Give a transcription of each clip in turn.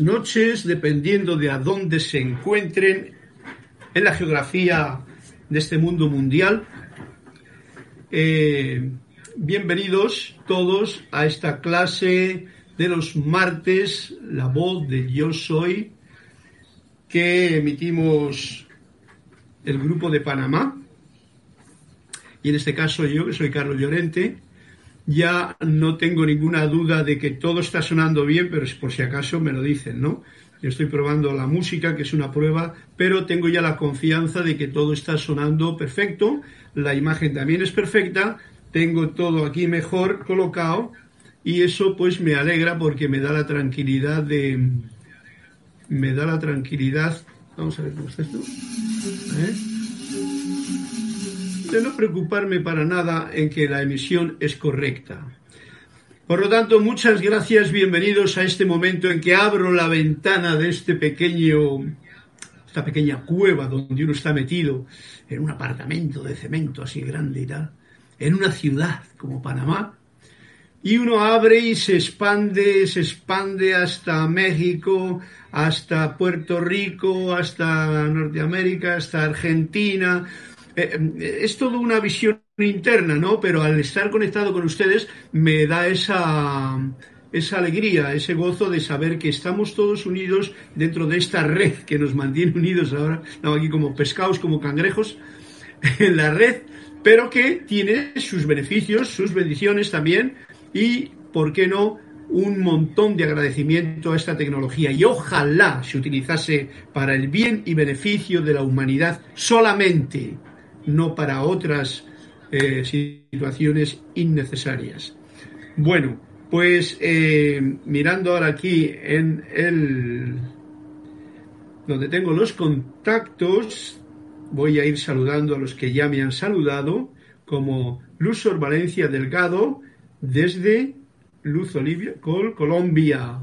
noches, dependiendo de a dónde se encuentren en la geografía de este mundo mundial. Eh, bienvenidos todos a esta clase de los martes, la voz de Yo Soy, que emitimos el grupo de Panamá. Y en este caso yo, que soy Carlos Llorente, ya no tengo ninguna duda de que todo está sonando bien, pero por si acaso me lo dicen, ¿no? Yo estoy probando la música, que es una prueba, pero tengo ya la confianza de que todo está sonando perfecto, la imagen también es perfecta, tengo todo aquí mejor colocado y eso pues me alegra porque me da la tranquilidad de... me da la tranquilidad... Vamos a ver cómo está esto. ¿Eh? De no preocuparme para nada en que la emisión es correcta. Por lo tanto, muchas gracias, bienvenidos a este momento en que abro la ventana de este pequeño, esta pequeña cueva donde uno está metido en un apartamento de cemento así grande y tal, en una ciudad como Panamá, y uno abre y se expande, se expande hasta México, hasta Puerto Rico, hasta Norteamérica, hasta Argentina, eh, eh, es todo una visión interna, ¿no? Pero al estar conectado con ustedes me da esa, esa alegría, ese gozo de saber que estamos todos unidos dentro de esta red que nos mantiene unidos ahora, no, aquí como pescados, como cangrejos, en la red, pero que tiene sus beneficios, sus bendiciones también y, ¿por qué no?, un montón de agradecimiento a esta tecnología y ojalá se utilizase para el bien y beneficio de la humanidad solamente no para otras eh, situaciones innecesarias. Bueno, pues eh, mirando ahora aquí en el donde tengo los contactos, voy a ir saludando a los que ya me han saludado, como Luzor Valencia Delgado, desde Luz Olivia, Col, Colombia.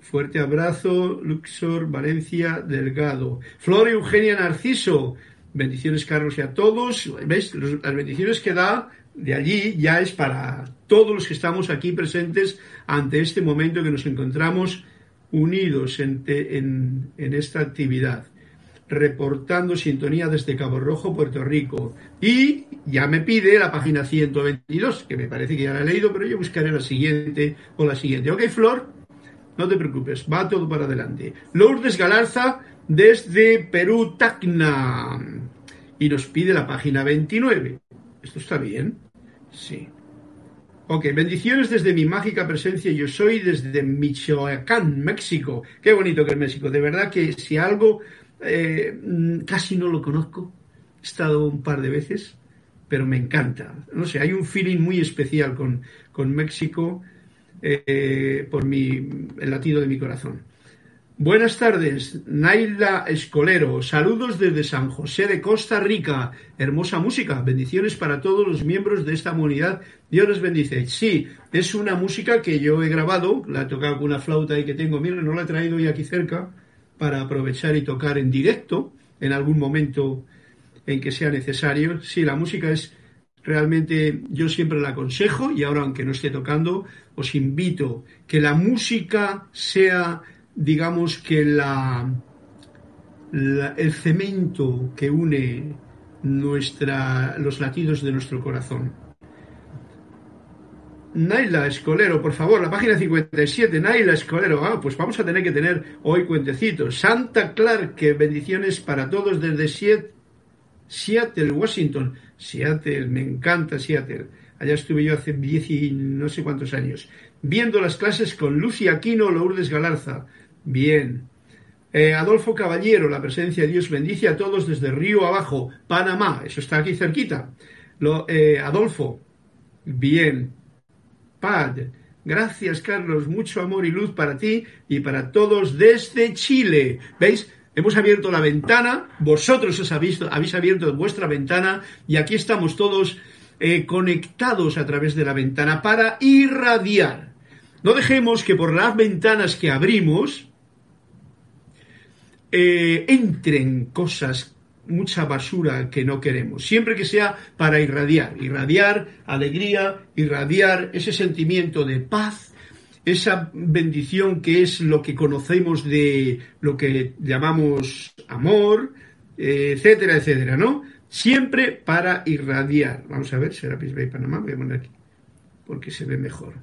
Fuerte abrazo, Luxor Valencia Delgado. Flor Eugenia Narciso, Bendiciones, Carlos, y a todos. ¿Ves? Las bendiciones que da de allí ya es para todos los que estamos aquí presentes ante este momento que nos encontramos unidos en, en, esta actividad. Reportando sintonía desde Cabo Rojo, Puerto Rico. Y ya me pide la página 122, que me parece que ya la he leído, pero yo buscaré la siguiente o la siguiente. Ok, Flor, no te preocupes, va todo para adelante. Lourdes Galarza, desde Perú, Tacna. Y nos pide la página 29. ¿Esto está bien? Sí. Ok, bendiciones desde mi mágica presencia. Yo soy desde Michoacán, México. Qué bonito que es México. De verdad que si algo eh, casi no lo conozco, he estado un par de veces, pero me encanta. No sé, hay un feeling muy especial con, con México eh, por mi, el latido de mi corazón. Buenas tardes, Naila Escolero. Saludos desde San José de Costa Rica. Hermosa música. Bendiciones para todos los miembros de esta comunidad. Dios les bendice. Sí, es una música que yo he grabado. La he tocado con una flauta ahí que tengo. Miren, no la he traído hoy aquí cerca para aprovechar y tocar en directo en algún momento en que sea necesario. Sí, la música es realmente, yo siempre la aconsejo y ahora aunque no esté tocando, os invito que la música sea digamos que la, el cemento que une nuestra, los latidos de nuestro corazón. Naila Escolero, por favor, la página 57, Naila Escolero, ah, pues vamos a tener que tener hoy cuentecitos. Santa Clark, bendiciones para todos desde Seattle, Washington. Seattle, me encanta Seattle. Allá estuve yo hace diez y no sé cuántos años. Viendo las clases con Lucy Aquino, Lourdes Galarza. Bien. Eh, Adolfo Caballero, la presencia de Dios bendice a todos desde Río Abajo, Panamá. Eso está aquí cerquita. Lo, eh, Adolfo, bien. Pad, gracias Carlos, mucho amor y luz para ti y para todos desde Chile. ¿Veis? Hemos abierto la ventana, vosotros os habéis, abierto vuestra ventana y aquí estamos todos eh, conectados a través de la ventana para irradiar. No dejemos que por las ventanas que abrimos, eh, entren cosas, mucha basura que no queremos, siempre que sea para irradiar, irradiar alegría, irradiar ese sentimiento de paz, esa bendición que es lo que conocemos de lo que llamamos amor, etcétera, etcétera, ¿no? Siempre para irradiar. Vamos a ver, Serapis Bay Panamá, voy a poner aquí, porque se ve mejor.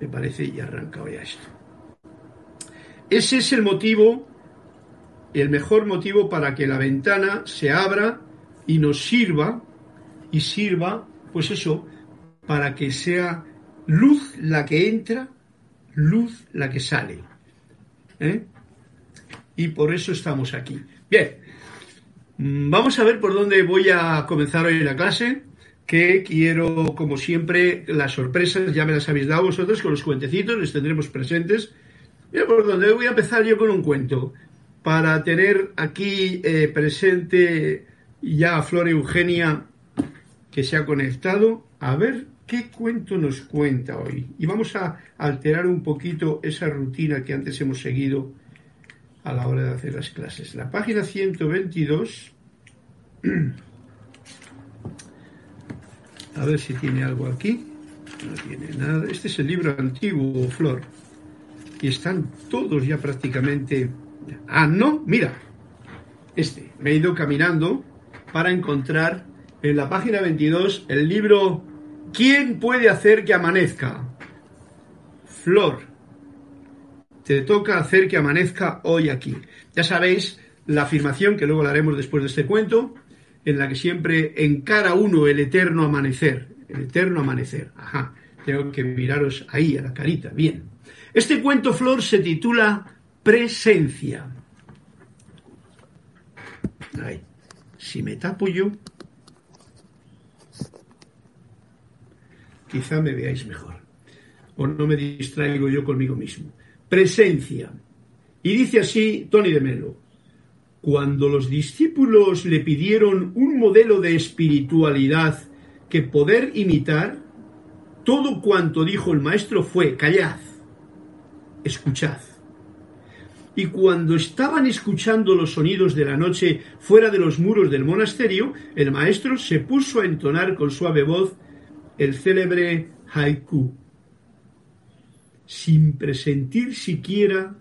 Me parece y arranca ya esto. Ese es el motivo el mejor motivo para que la ventana se abra y nos sirva, y sirva, pues eso, para que sea luz la que entra, luz la que sale. ¿eh? Y por eso estamos aquí. Bien, mm, vamos a ver por dónde voy a comenzar hoy la clase, que quiero, como siempre, las sorpresas ya me las habéis dado vosotros con los cuentecitos, les tendremos presentes. Mira por dónde voy a empezar yo con un cuento para tener aquí eh, presente ya a Flor Eugenia que se ha conectado, a ver qué cuento nos cuenta hoy. Y vamos a alterar un poquito esa rutina que antes hemos seguido a la hora de hacer las clases. La página 122. A ver si tiene algo aquí. No tiene nada. Este es el libro antiguo, Flor. Y están todos ya prácticamente Ah, no, mira, este, me he ido caminando para encontrar en la página 22 el libro ¿Quién puede hacer que amanezca? Flor, te toca hacer que amanezca hoy aquí. Ya sabéis la afirmación que luego la haremos después de este cuento, en la que siempre encara uno el eterno amanecer, el eterno amanecer. Ajá, tengo que miraros ahí a la carita, bien. Este cuento, Flor, se titula presencia. si me tapo yo, quizá me veáis mejor. O no me distraigo yo conmigo mismo. Presencia. Y dice así Tony de Melo. Cuando los discípulos le pidieron un modelo de espiritualidad que poder imitar, todo cuanto dijo el maestro fue, callad, escuchad y cuando estaban escuchando los sonidos de la noche fuera de los muros del monasterio, el maestro se puso a entonar con suave voz el célebre haiku, sin presentir siquiera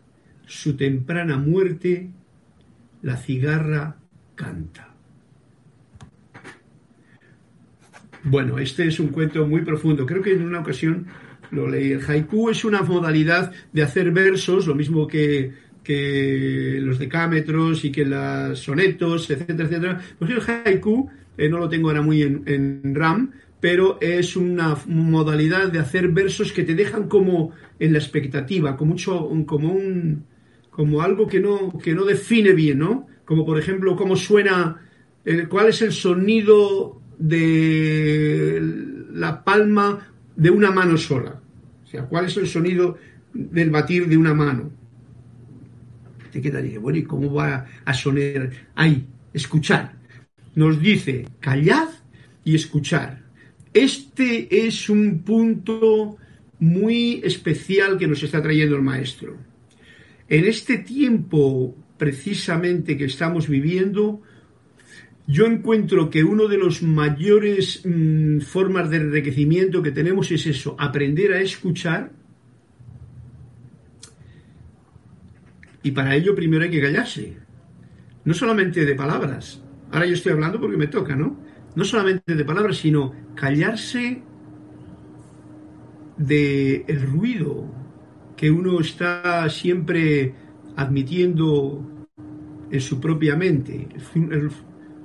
su temprana muerte, la cigarra canta. Bueno, este es un cuento muy profundo. Creo que en una ocasión lo leí. El haiku es una modalidad de hacer versos, lo mismo que que los decámetros y que los sonetos, etcétera, etcétera. Pues el haiku, eh, no lo tengo ahora muy en, RAM, pero es una modalidad de hacer versos que te dejan como en la expectativa, como mucho, como un, como algo que no, que no define bien, ¿no? Como por ejemplo, cómo suena, cuál es el sonido de la palma de una mano sola. O sea, cuál es el sonido del batir de una mano te queda, dice, bueno, ¿y cómo va a sonar ahí? Escuchar. Nos dice, callad y escuchar. Este es un punto muy especial que nos está trayendo el maestro. En este tiempo precisamente que estamos viviendo, yo encuentro que uno de los mayores mm, formas de enriquecimiento que tenemos es eso, aprender a escuchar. Y para ello primero hay que callarse. No solamente de palabras. Ahora yo estoy hablando porque me toca, ¿no? No solamente de palabras, sino callarse de el ruido que uno está siempre admitiendo en su propia mente, el,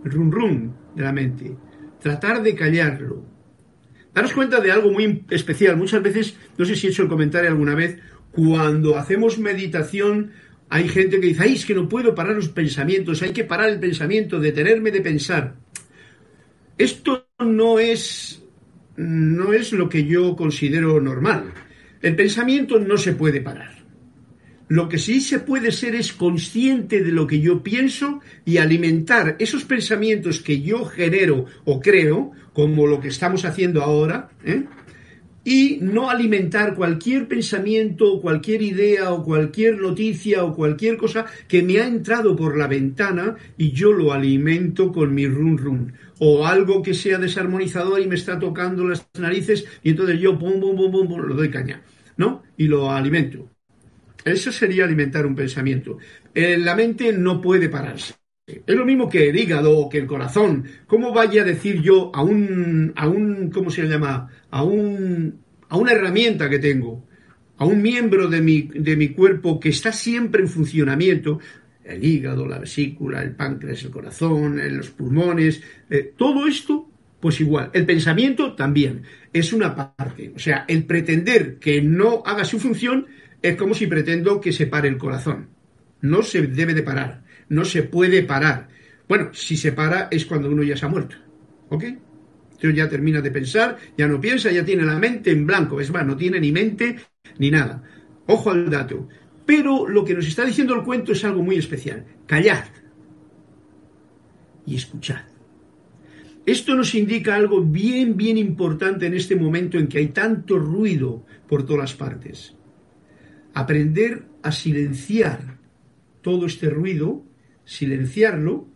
rum rum de la mente, tratar de callarlo. Daros cuenta de algo muy especial. Muchas veces, no sé si he hecho el comentario alguna vez, cuando hacemos meditación, hay gente que dice, ay, es que no puedo parar los pensamientos, hay que parar el pensamiento, detenerme de pensar. Esto no es, no es lo que yo considero normal. El pensamiento no se puede parar. Lo que sí se puede ser es consciente de lo que yo pienso y alimentar esos pensamientos que yo genero o creo, como lo que estamos haciendo ahora, ¿eh? y no alimentar cualquier pensamiento, cualquier idea o cualquier noticia o cualquier cosa que me ha entrado por la ventana y yo lo alimento con mi run run. O algo que sea desarmonizador y me está tocando las narices y entonces yo pum, pum, pum, pum, lo doy caña, ¿no? Y lo alimento. Eso sería alimentar un pensamiento. Eh, la mente no puede pararse. Es lo mismo que el hígado o que el corazón. ¿Cómo vaya a decir yo a un, a un ¿cómo se llama? A un, a una herramienta que tengo, a un miembro de mi, de mi cuerpo que está siempre en funcionamiento, el hígado, la vesícula, el páncreas, el corazón, eh, los pulmones, eh, todo esto, pues igual. El pensamiento también es una parte. O sea, el pretender que no haga su función es como si pretendo que se pare el corazón. No se debe de parar, no se puede parar. Bueno, si se para es cuando uno ya se ha muerto. ¿Ok? Entonces ya termina de pensar, ya no piensa, ya tiene la mente en blanco. Es más, no tiene ni mente ni nada. Ojo al dato. Pero lo que nos está diciendo el cuento es algo muy especial. Callad y escuchad. Esto nos indica algo bien, bien importante en este momento en que hay tanto ruido por todas partes aprender a silenciar todo este ruido, silenciarlo,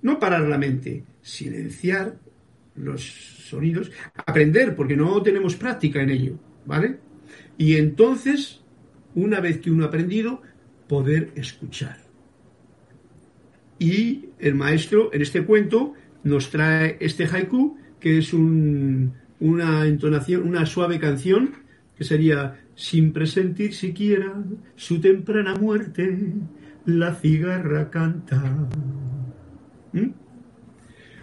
no parar la mente, silenciar los sonidos, aprender, porque no tenemos práctica en ello, ¿vale? Y entonces, una vez que uno ha aprendido, poder escuchar. Y el maestro, en este cuento, nos trae este haiku, que es una entonación, una suave canción, que sería sin presentir siquiera su temprana muerte, la cigarra canta. ¿Mm?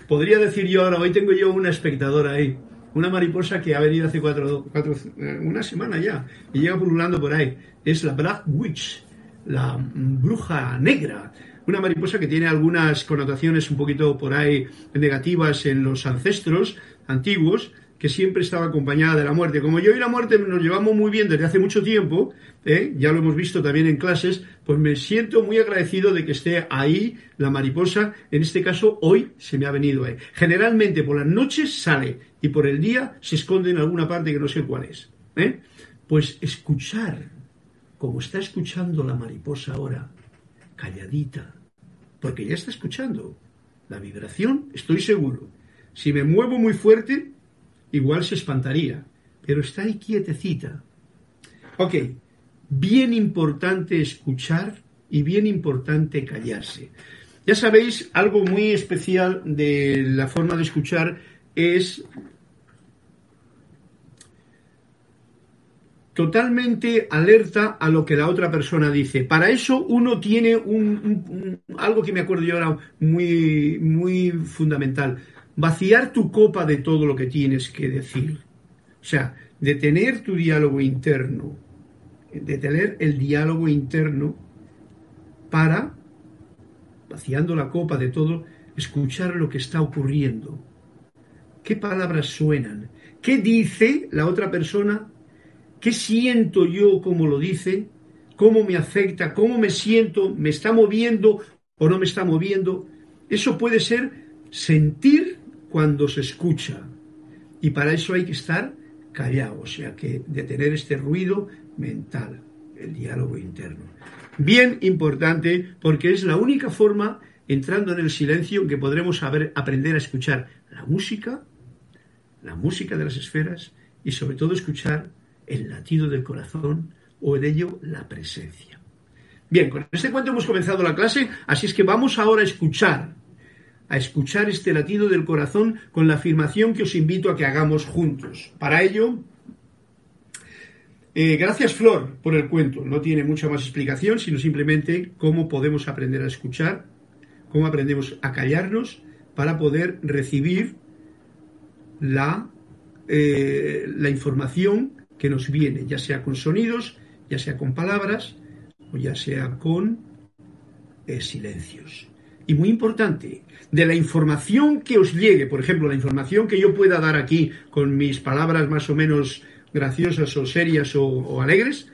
Podría decir yo ahora, hoy tengo yo una espectadora ahí, una mariposa que ha venido hace cuatro, cuatro, eh, una semana ya, y llega pululando por ahí. Es la Black Witch, la bruja negra. Una mariposa que tiene algunas connotaciones un poquito por ahí negativas en los ancestros antiguos, que siempre estaba acompañada de la muerte. Como yo y la muerte nos llevamos muy bien desde hace mucho tiempo, ¿eh? ya lo hemos visto también en clases, pues me siento muy agradecido de que esté ahí la mariposa. En este caso, hoy se me ha venido ahí. Generalmente por las noches sale y por el día se esconde en alguna parte que no sé cuál es. ¿eh? Pues escuchar, como está escuchando la mariposa ahora, calladita, porque ya está escuchando. La vibración, estoy seguro. Si me muevo muy fuerte, igual se espantaría, pero está ahí quietecita. Ok, bien importante escuchar y bien importante callarse. Ya sabéis, algo muy especial de la forma de escuchar es totalmente alerta a lo que la otra persona dice. Para eso uno tiene un, algo que me acuerdo yo ahora muy, muy fundamental vaciar tu copa de todo lo que tienes que decir. O sea, de tener tu diálogo interno, de tener el diálogo interno para, vaciando la copa de todo, escuchar lo que está ocurriendo. ¿Qué palabras suenan? ¿Qué dice la otra persona? ¿Qué siento yo como lo dice? cómo me afecta, cómo me siento, me está moviendo o no me está moviendo. Eso puede ser sentir cuando se escucha. Y para eso hay que estar callado, o sea, que detener este ruido mental, el diálogo interno. Bien importante porque es la única forma, entrando en el silencio, que podremos aprender a escuchar la música, la música de las esferas y sobre todo escuchar el latido del corazón o en ello la presencia. Bien, con este cuento hemos comenzado la clase, así es que vamos ahora a escuchar, a escuchar este latido del corazón con la afirmación que os invito a que hagamos juntos. Para ello, eh, gracias Flor por el cuento. No tiene mucha más explicación, sino simplemente cómo podemos aprender a escuchar, cómo aprendemos a callarnos para poder recibir la, eh, la información que nos viene, ya sea con sonidos, ya sea con palabras o ya sea con eh, silencios. Y muy importante, de la información que os llegue, por ejemplo, la información que yo pueda dar aquí con mis palabras más o menos graciosas o serias o alegres,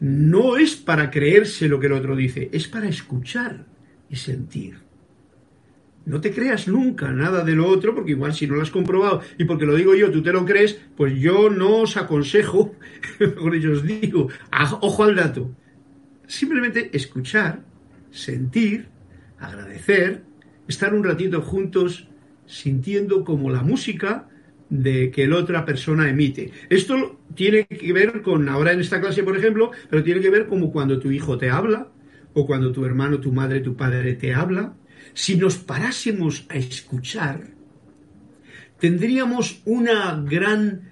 no es para creerse lo que el otro dice, es para escuchar y sentir. No te creas nunca nada de lo otro, porque igual si no lo has comprobado y porque lo digo yo, tú te lo crees, pues yo no os aconsejo, con ello os digo, ojo al dato. Simplemente escuchar, sentir, agradecer, estar un ratito juntos sintiendo como la música de que la otra persona emite. Esto tiene que ver con, ahora en esta clase, por ejemplo, pero tiene que ver como cuando tu hijo te habla, o cuando tu hermano, tu madre, tu padre te habla, si nos parásemos a escuchar, tendríamos una gran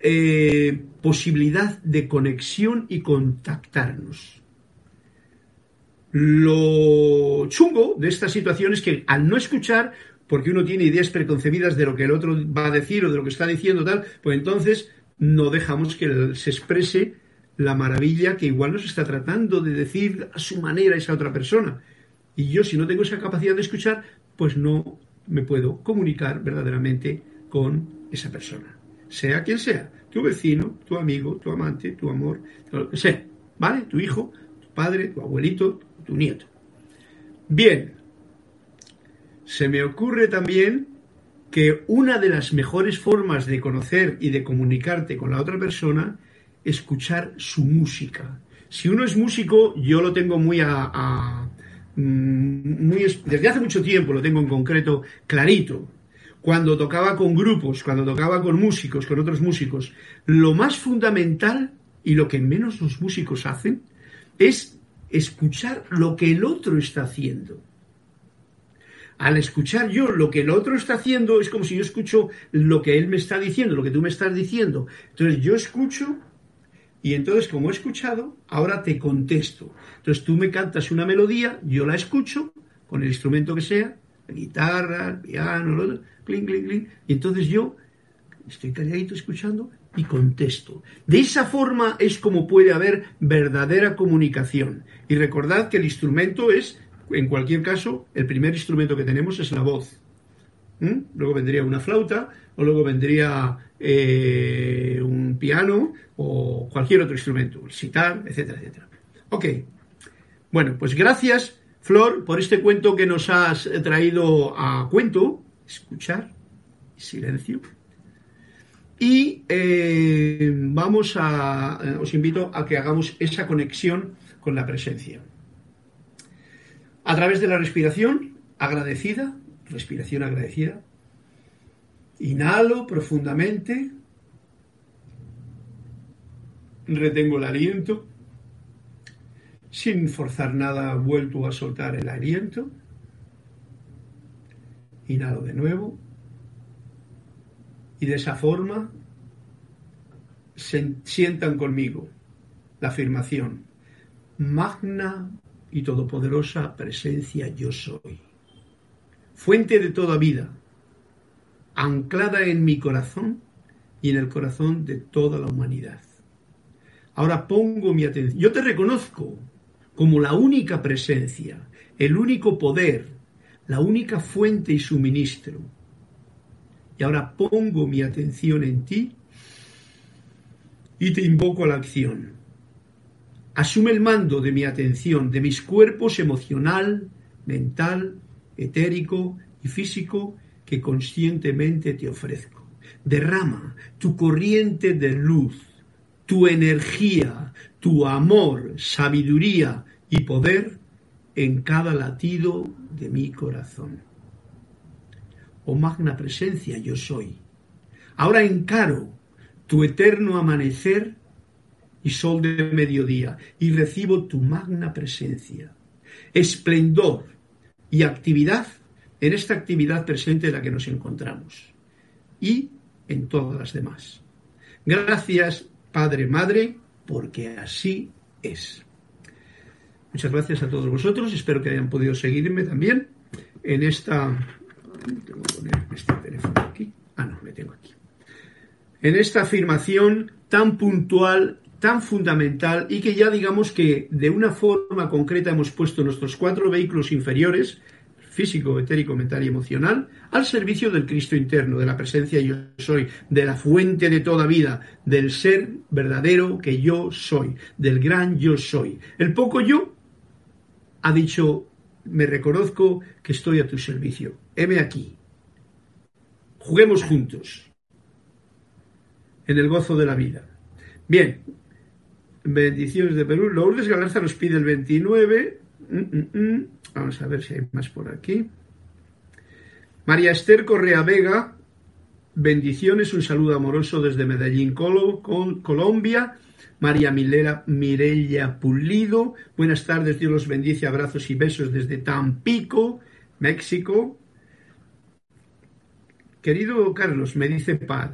eh, posibilidad de conexión y contactarnos. Lo chungo de esta situación es que al no escuchar, porque uno tiene ideas preconcebidas de lo que el otro va a decir o de lo que está diciendo tal, pues entonces no dejamos que se exprese la maravilla que igual nos está tratando de decir a su manera esa otra persona. Y yo si no tengo esa capacidad de escuchar, pues no me puedo comunicar verdaderamente con esa persona. Sea quien sea, tu vecino, tu amigo, tu amante, tu amor, lo que sea, ¿vale? Tu hijo, tu padre, tu abuelito, tu nieto. Bien, se me ocurre también que una de las mejores formas de conocer y de comunicarte con la otra persona es escuchar su música. Si uno es músico, yo lo tengo muy a Mm, desde hace mucho tiempo, lo tengo en concreto clarito, cuando tocaba con grupos, cuando tocaba con músicos, con otros músicos, lo más fundamental y lo que menos los músicos hacen es escuchar lo que el otro está haciendo. Al escuchar yo lo que el otro está haciendo es como si yo escucho lo que él me está diciendo, lo que tú me estás diciendo. Entonces yo escucho y entonces, como he escuchado, ahora te contesto. Entonces tú me cantas una melodía, yo la escucho, con el instrumento que sea, la guitarra, el piano, lo, clink, clink, clink, y entonces yo estoy calladito escuchando y contesto. De esa forma es como puede haber verdadera comunicación. Y recordad que el instrumento es, en cualquier caso, el primer instrumento que tenemos es la voz. ¿Mm? Luego vendría una flauta, o luego vendría eh, un piano o cualquier otro instrumento, el sitar, etcétera, etcétera. Ok, bueno, pues gracias Flor por este cuento que nos has traído a cuento, escuchar, silencio. Y eh, vamos a, eh, os invito a que hagamos esa conexión con la presencia. A través de la respiración agradecida, respiración agradecida, Inhalo profundamente, retengo el aliento, sin forzar nada vuelto a soltar el aliento. Inhalo de nuevo y de esa forma se sientan conmigo la afirmación, magna y todopoderosa presencia yo soy, fuente de toda vida anclada en mi corazón y en el corazón de toda la humanidad. Ahora pongo mi atención. Yo te reconozco como la única presencia, el único poder, la única fuente y suministro. Y ahora pongo mi atención en ti y te invoco a la acción. asume el mando de mi atención, de mis cuerpos emocional, mental, etérico y físico que conscientemente te ofrezco. Derrama tu corriente de luz, tu energía, tu amor, sabiduría y poder en cada latido de mi corazón. Oh magna presencia, yo soy. Ahora encaro tu eterno amanecer y sol de mediodía y recibo tu magna presencia, esplendor y actividad en esta actividad presente en la que nos encontramos y en todas las demás. Gracias, Padre, Madre, porque así es. Muchas gracias a todos vosotros. Espero que hayan podido seguirme también en esta. Tengo que poner este teléfono aquí. Ah, no, me tengo aquí. En esta afirmación tan puntual, tan fundamental y que ya digamos que de una forma concreta hemos puesto nuestros cuatro vehículos inferiores físico, etérico, mental y emocional, al servicio del Cristo interno, de la presencia yo soy, de la fuente de toda vida, del ser verdadero que yo soy, del gran yo soy. El poco yo ha dicho, me reconozco que estoy a tu servicio, heme aquí, juguemos juntos en el gozo de la vida. Bien, bendiciones de Perú. Lourdes Galarza nos pide el 29. Mm, mm, mm. Vamos a ver si hay más por aquí. María Esther Correa Vega, bendiciones, un saludo amoroso desde Medellín, Colombia. María Milera Mirella Pulido. Buenas tardes, Dios los bendice, abrazos y besos desde Tampico, México. Querido Carlos, me dice Pad,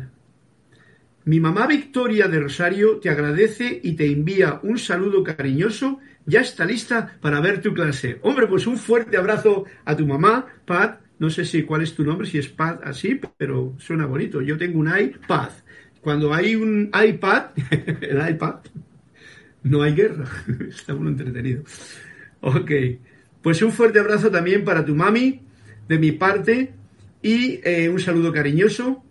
mi mamá Victoria de Rosario te agradece y te envía un saludo cariñoso. Ya está lista para ver tu clase. Hombre, pues un fuerte abrazo a tu mamá, Pad. No sé si cuál es tu nombre, si es Pad así, pero suena bonito. Yo tengo un iPad cuando hay un iPad, el iPad, no hay guerra. Está uno entretenido. Ok. Pues un fuerte abrazo también para tu mami, de mi parte, y eh, un saludo cariñoso.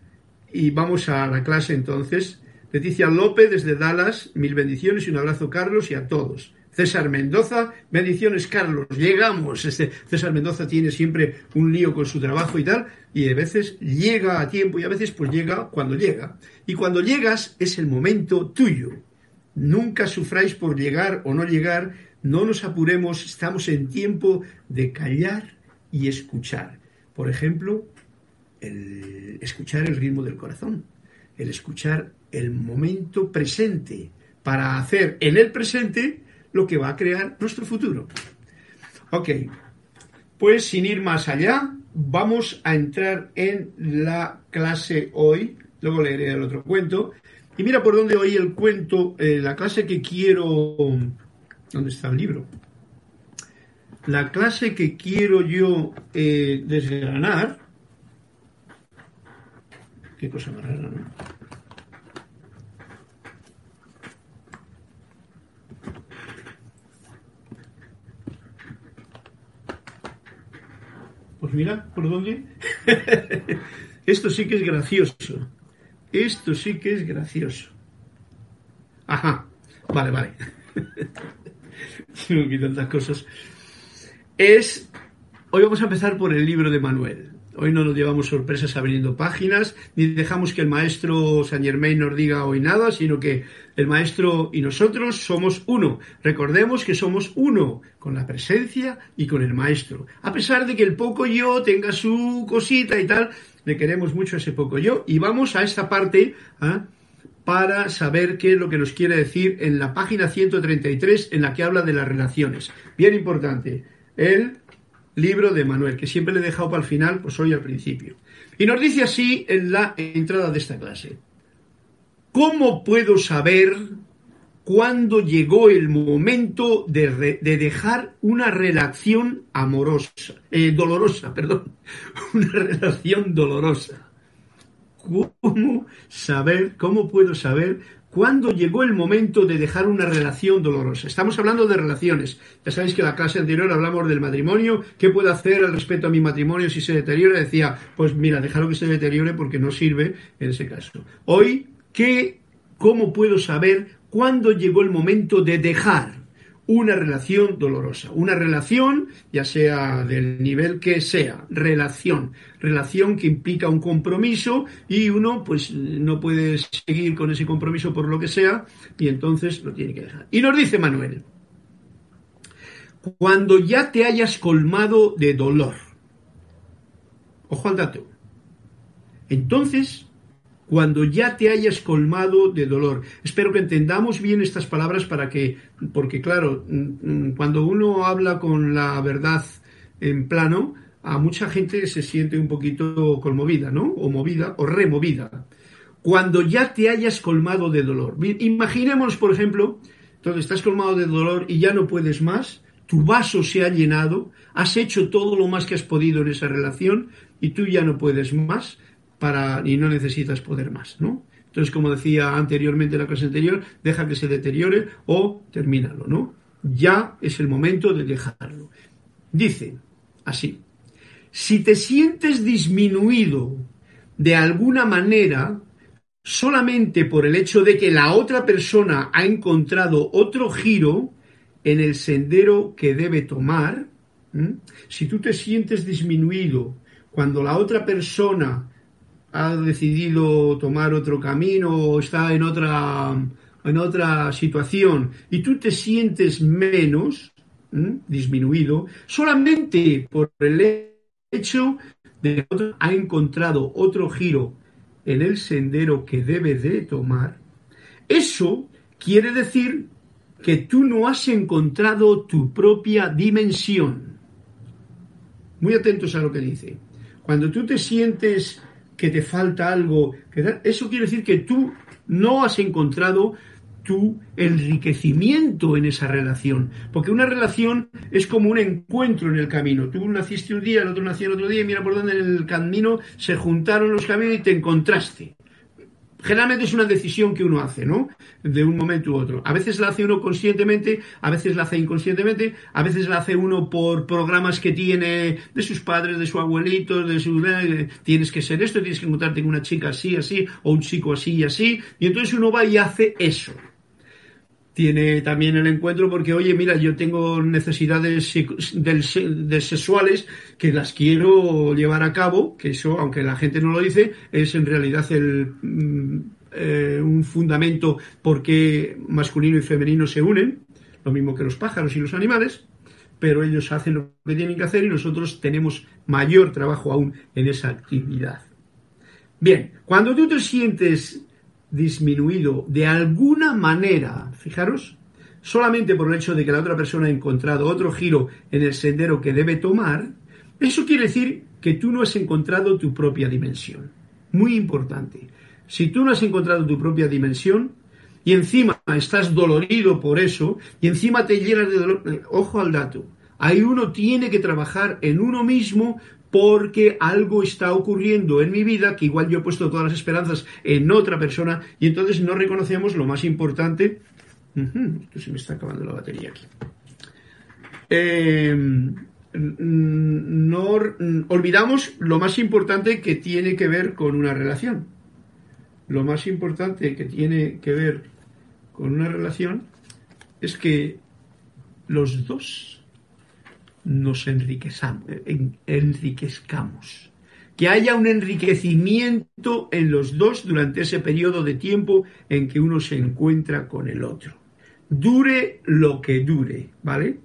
Y vamos a la clase entonces. Leticia López desde Dallas, mil bendiciones y un abrazo Carlos y a todos. César Mendoza, bendiciones Carlos, llegamos. Este César Mendoza tiene siempre un lío con su trabajo y tal, y a veces llega a tiempo y a veces pues llega cuando llega. Y cuando llegas es el momento tuyo. Nunca sufráis por llegar o no llegar, no nos apuremos, estamos en tiempo de callar y escuchar. Por ejemplo, el escuchar el ritmo del corazón, el escuchar el momento presente para hacer en el presente lo que va a crear nuestro futuro. Ok, pues sin ir más allá, vamos a entrar en la clase hoy, luego leeré el otro cuento, y mira por dónde hoy el cuento, eh, la clase que quiero... ¿Dónde está el libro? La clase que quiero yo eh, desgranar... Qué cosa más rara, ¿no? Pues mira, ¿por dónde? Esto sí que es gracioso. Esto sí que es gracioso. Ajá. Vale, vale. Tengo que tantas cosas. Es. Hoy vamos a empezar por el libro de Manuel. Hoy no nos llevamos sorpresas abriendo páginas, ni dejamos que el maestro Saint Germain nos diga hoy nada, sino que el maestro y nosotros somos uno. Recordemos que somos uno con la presencia y con el maestro. A pesar de que el poco yo tenga su cosita y tal, le queremos mucho ese poco yo. Y vamos a esta parte ¿ah? para saber qué es lo que nos quiere decir en la página 133 en la que habla de las relaciones. Bien importante. El libro de Manuel, que siempre le he dejado para el final, pues hoy al principio. Y nos dice así en la entrada de esta clase. ¿Cómo puedo saber cuándo llegó el momento de, dejar una relación amorosa, eh, dolorosa, perdón, una relación dolorosa? ¿Cómo saber, cómo puedo saber ¿Cuándo llegó el momento de dejar una relación dolorosa? Estamos hablando de relaciones. Ya sabéis que en la clase anterior hablamos del matrimonio. ¿Qué puedo hacer al respecto a mi matrimonio si se deteriora? Decía, pues mira, déjalo que se deteriore porque no sirve en ese caso. Hoy, ¿qué, ¿cómo puedo saber cuándo llegó el momento de dejar? Una relación dolorosa. Una relación, ya sea del nivel que sea, relación. Relación que implica un compromiso y uno pues no puede seguir con ese compromiso por lo que sea y entonces lo tiene que dejar. Y nos dice Manuel, cuando ya te hayas colmado de dolor, ojo al dato, entonces cuando ya te hayas colmado de dolor. Espero que entendamos bien estas palabras para que, porque claro, mm, cuando uno habla con la verdad en plano, a mucha gente se siente un poquito conmovida, ¿no? O movida, o removida. Cuando ya te hayas colmado de dolor. Imaginemos, por ejemplo, entonces estás colmado de dolor y ya no puedes más, tu vaso se ha llenado, has hecho todo lo más que has podido en esa relación y tú ya no puedes más para, y no necesitas poder más, ¿no? Entonces, como decía anteriormente en la clase anterior, deja que se deteriore o termínalo, ¿no? Ya es el momento de dejarlo. Dice así, si te sientes disminuido de alguna manera, solamente por el hecho de que la otra persona ha encontrado otro giro en el sendero que debe tomar, si tú te sientes disminuido cuando la otra persona ha decidido tomar otro camino o está en otra, en otra situación y tú te sientes menos, disminuido, solamente por el hecho de que ha encontrado otro giro en el sendero que debe de tomar, eso quiere decir que tú no has encontrado tu propia dimensión. Muy atentos a lo que dice. Cuando tú te sientes que te falta algo, que eso quiere decir que tú no has encontrado tu enriquecimiento en esa relación. Porque una relación es como un encuentro en el camino. Tú naciste un día, el otro nació el otro día, y mira por dónde en el camino se juntaron los caminos y te encontraste generalmente es una decisión que uno hace, ¿no? De un momento u otro. A veces la hace uno conscientemente, a veces la hace inconscientemente, a veces la hace uno por programas que tiene de sus padres, de su abuelito, de su... tienes que ser esto, tienes que encontrarte con una chica así, así, o un chico así y así, y entonces uno va y hace eso tiene también el encuentro porque, oye, mira, yo tengo necesidades de sexuales que las quiero llevar a cabo, que eso, aunque la gente no lo dice, es en realidad el, mm, eh, un fundamento porque masculino y femenino se unen, lo mismo que los pájaros y los animales, pero ellos hacen lo que tienen que hacer y nosotros tenemos mayor trabajo aún en esa actividad. Bien, cuando tú te sientes disminuido de alguna manera, fijaros, solamente por el hecho de que la otra persona ha encontrado otro giro en el sendero que debe tomar, eso quiere decir que tú no has encontrado tu propia dimensión. Muy importante. Si tú no has encontrado tu propia dimensión y encima estás dolorido por eso y encima te llenas de dolor, ojo al dato. Ahí uno tiene que trabajar en uno mismo porque algo está ocurriendo en mi vida que igual yo he puesto todas las esperanzas en otra persona y entonces no reconocemos lo más importante. esto se me está acabando la batería aquí. Em, no olvidamos lo más importante que tiene que ver con una relación. Lo más importante que tiene que ver con una relación es que los dos nos enriquezcamos. Que haya un enriquecimiento en los dos durante ese periodo de tiempo en que uno se encuentra con el otro. Dure lo que dure, ¿vale?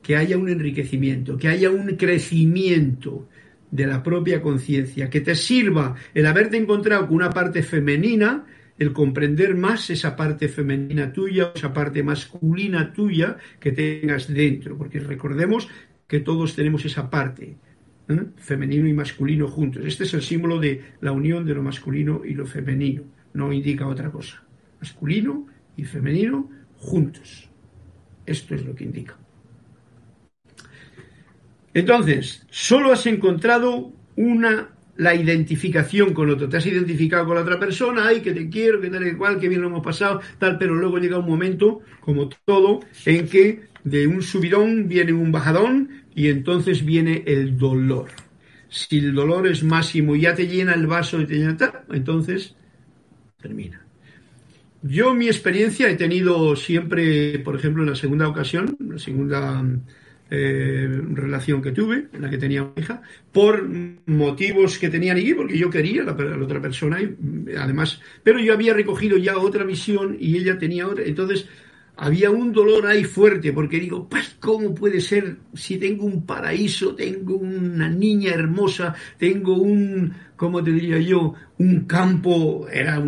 Que haya un enriquecimiento, que haya un crecimiento de la propia conciencia, que te sirva el haberte encontrado con una parte femenina el comprender más esa parte femenina tuya, esa parte masculina tuya que tengas dentro, porque recordemos que todos tenemos esa parte, ¿eh? femenino y masculino juntos. Este es el símbolo de la unión de lo masculino y lo femenino, no indica otra cosa. Masculino y femenino juntos. Esto es lo que indica. Entonces, solo has encontrado una la identificación con otro. Te has identificado con la otra persona, ay, que te quiero, que tal y cual, que bien lo hemos pasado, tal, pero luego llega un momento, como todo, en que de un subidón viene un bajadón y entonces viene el dolor. Si el dolor es máximo y ya te llena el vaso y te llena, tal, entonces termina. Yo mi experiencia he tenido siempre, por ejemplo, en la segunda ocasión, la segunda eh, relación que tuve, en la que tenía una hija, por motivos que tenían aquí, porque yo quería la, la, otra persona, y además, pero yo había recogido ya otra misión y ella tenía otra, entonces había un dolor ahí fuerte, porque digo, pues, ¿cómo puede ser si tengo un paraíso, tengo una niña hermosa, tengo un, ¿cómo te diría yo? Un campo, era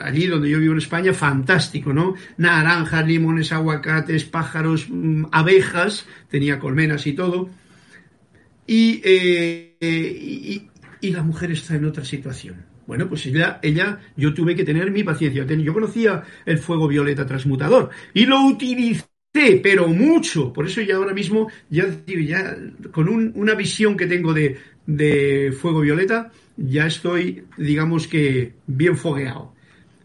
allí donde yo vivo en España, fantástico, ¿no? Naranjas, limones, aguacates, pájaros, mm, abejas, tenía colmenas y todo. Y, eh, y, y la mujer está en otra situación bueno, pues ella, ella, yo tuve que tener mi paciencia. Yo conocía el fuego violeta transmutador y lo utilicé, pero mucho. Por eso ya ahora mismo, ya, ya con un, una visión que tengo de, de, fuego violeta, ya estoy, digamos que, bien fogueado.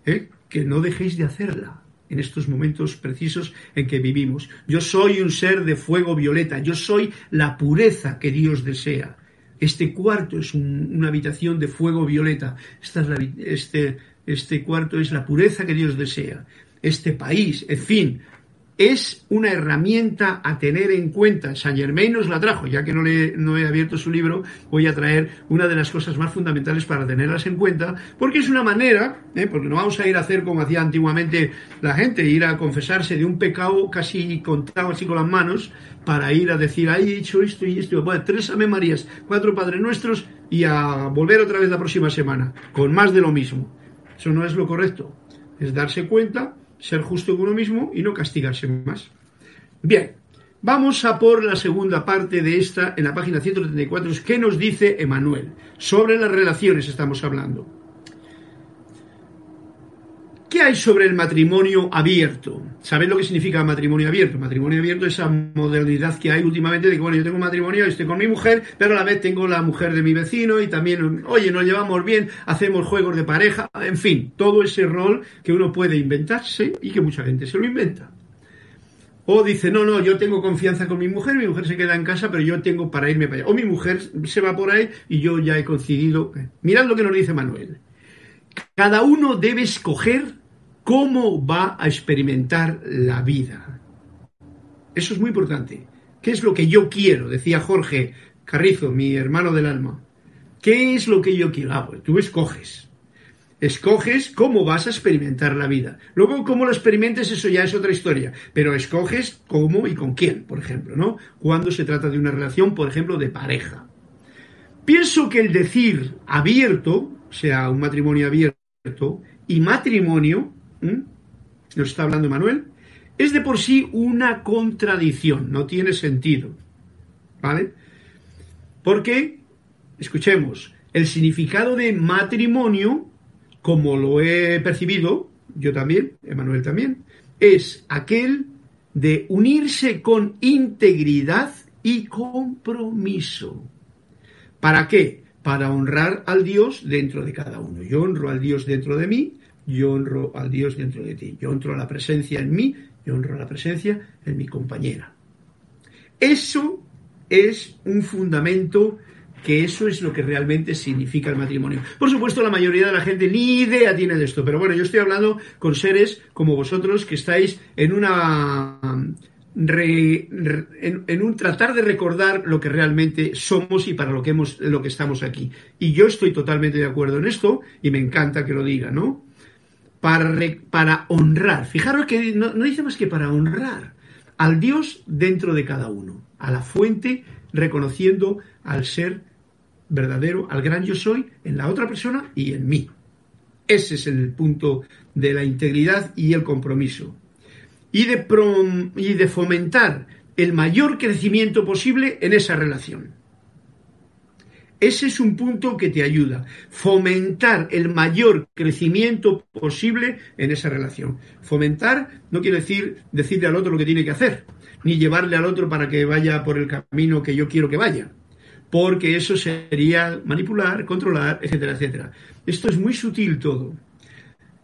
¿eh? Que no dejéis de hacerla en estos momentos precisos en que vivimos. Yo soy un ser de fuego violeta, yo soy la pureza que Dios desea. Este cuarto es un, una habitación de fuego violeta. Esta es la, este, este cuarto es la pureza que Dios desea. Este país, en fin, es una herramienta a tener en cuenta. Saint Germain nos la trajo, ya que no, le, no he abierto su libro, voy a traer una de las cosas más fundamentales para tenerlas en cuenta, porque es una manera, ¿eh? porque no vamos a ir a hacer como hacía antiguamente la gente, ir a confesarse de un pecado casi contado así con las manos, para ir a decir, ay, he hecho esto y esto, bueno, tres Ave Marías, cuatro Padres Nuestros y a volver otra vez la próxima semana, con más de lo mismo. Eso no es lo correcto. Es darse cuenta ser justo con uno mismo y no castigarse más. Bien, vamos a por la segunda parte de esta en la página 134, ¿qué nos dice Emanuel? Sobre las relaciones estamos hablando. ¿Qué hay sobre el matrimonio abierto? ¿Sabéis lo que significa matrimonio abierto? Matrimonio abierto es esa modernidad que hay últimamente de que, bueno, yo tengo matrimonio, estoy con mi mujer, pero a la vez tengo la mujer de mi vecino y también, oye, nos llevamos bien, hacemos juegos de pareja, en fin, todo ese rol que uno puede inventarse y que mucha gente se lo inventa. O dice, no, no, yo tengo confianza con mi mujer, mi mujer se queda en casa, pero yo tengo para irme para allá. O mi mujer se va por ahí y yo ya he coincidido. Mirad lo que nos dice Manuel. Cada uno debe escoger cómo va a experimentar la vida. Eso es muy importante. ¿Qué es lo que yo quiero? Decía Jorge Carrizo, mi hermano del alma. ¿Qué es lo que yo quiero? Ah, pues tú escoges. Escoges cómo vas a experimentar la vida. Luego, cómo lo experimentes, eso ya es otra historia. Pero escoges cómo y con quién, por ejemplo, ¿no? Cuando se trata de una relación, por ejemplo, de pareja. Pienso que el decir abierto, sea un matrimonio abierto, y matrimonio, nos está hablando Manuel, es de por sí una contradicción, no tiene sentido. ¿Vale? Porque, escuchemos, el significado de matrimonio, como lo he percibido, yo también, Emanuel también, es aquel de unirse con integridad y compromiso. ¿Para qué? Para honrar al Dios dentro de cada uno. Yo honro al Dios dentro de mí yo honro al Dios dentro de ti, yo honro la presencia en mí, yo honro la presencia en mi compañera. Eso es un fundamento que eso es lo que realmente significa el matrimonio. Por supuesto, la mayoría de la gente ni idea tiene de esto, pero bueno, yo estoy hablando con seres como vosotros que estáis en una... en, un tratar de recordar lo que realmente somos y para lo que, hemos, lo que estamos aquí. Y yo estoy totalmente de acuerdo en esto y me encanta que lo diga, ¿no? para, para honrar. Fijaros que no, no dice más que para honrar al Dios dentro de cada uno, a la fuente, reconociendo al ser verdadero, al gran yo soy en la otra persona y en mí. Ese es el punto de la integridad y el compromiso. Y de, fomentar el mayor crecimiento posible en esa relación. Ese es un punto que te ayuda. Fomentar el mayor crecimiento posible en esa relación. Fomentar no quiere decir decirle al otro lo que tiene que hacer, ni llevarle al otro para que vaya por el camino que yo quiero que vaya. Porque eso sería manipular, controlar, etcétera, etcétera. Esto es muy sutil todo.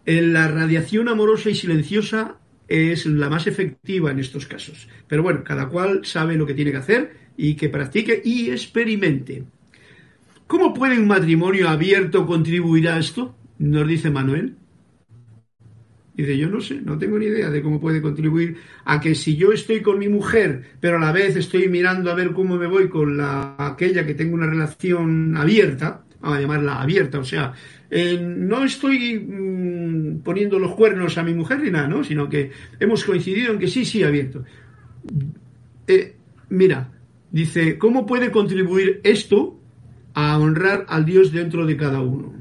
La radiación amorosa y silenciosa es la más efectiva en estos casos. Pero bueno, cada cual sabe lo que tiene que hacer y que practique y experimente. ¿Cómo puede un matrimonio abierto contribuir a esto? Nos dice Manuel. Dice, yo no sé, no tengo ni idea de cómo puede contribuir a que si yo estoy con mi mujer, pero a la vez estoy mirando a ver cómo me voy con la aquella que tengo una relación abierta, vamos a llamarla abierta, o sea, eh, no estoy mm, poniendo los cuernos a mi mujer ni nada, ¿no? Sino que hemos coincidido en que sí, sí, abierto. Eh, mira, dice, ¿cómo puede contribuir esto a honrar al Dios dentro de cada uno?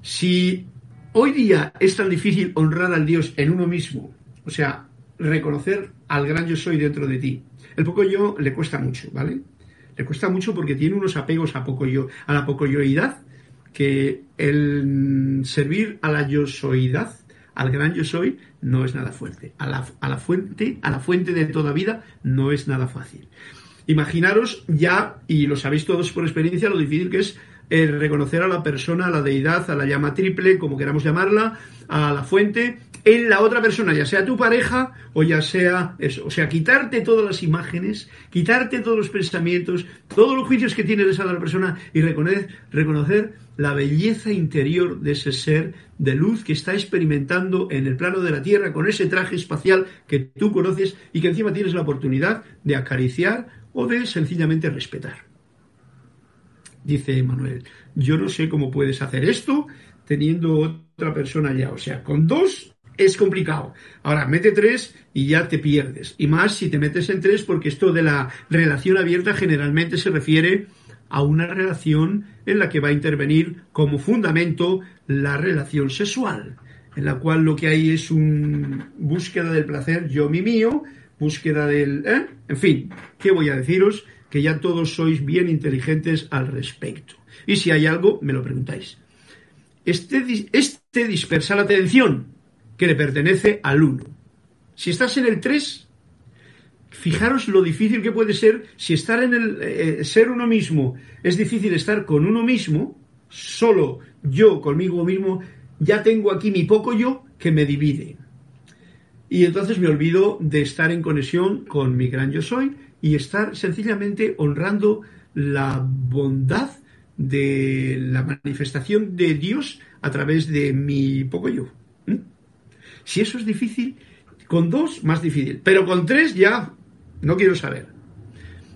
Si hoy día es tan difícil honrar al Dios en uno mismo, o sea, reconocer al gran yo soy dentro de ti, el poco yo le cuesta mucho, ¿vale? Le cuesta mucho porque tiene unos apegos a poco yo, a la poco yoidad, que el servir a la yo soidad, al gran yo soy, no es nada fuerte. A la, a la fuente, a la fuente de toda vida, no es nada fácil. Imaginaros ya, y lo sabéis todos por experiencia, lo difícil que es eh, reconocer a la persona, a la deidad, a la llama triple, como queramos llamarla, a la fuente, en la otra persona, ya sea tu pareja o ya sea eso. O sea, quitarte todas las imágenes, quitarte todos los pensamientos, todos los juicios que tiene de esa otra persona y reconocer, reconocer la belleza interior de ese ser de luz que está experimentando en el plano de la Tierra con ese traje espacial que tú conoces y que encima tienes la oportunidad de acariciar o de sencillamente respetar. Dice Manuel, yo no sé cómo puedes hacer esto teniendo otra persona ya. O sea, con dos es complicado. Ahora, mete tres y ya te pierdes. Y más si te metes en tres porque esto de la relación abierta generalmente se refiere a una relación en la que va a intervenir como fundamento la relación sexual, en la cual lo que hay es una búsqueda del placer yo mi mío, búsqueda del... ¿eh? En fin, ¿qué voy a deciros? Que ya todos sois bien inteligentes al respecto. Y si hay algo, me lo preguntáis. Este, este dispersa la atención que le pertenece al uno. Si estás en el 3, fijaros lo difícil que puede ser si estar en el eh, ser uno mismo es difícil estar con uno mismo, solo yo conmigo mismo, ya tengo aquí mi poco yo que me divide. Y entonces me olvido de estar en conexión con mi gran yo soy y estar sencillamente honrando la bondad de la manifestación de Dios a través de mi poco yo. ¿Mm? Si eso es difícil, con dos más difícil, pero con tres ya no quiero saber.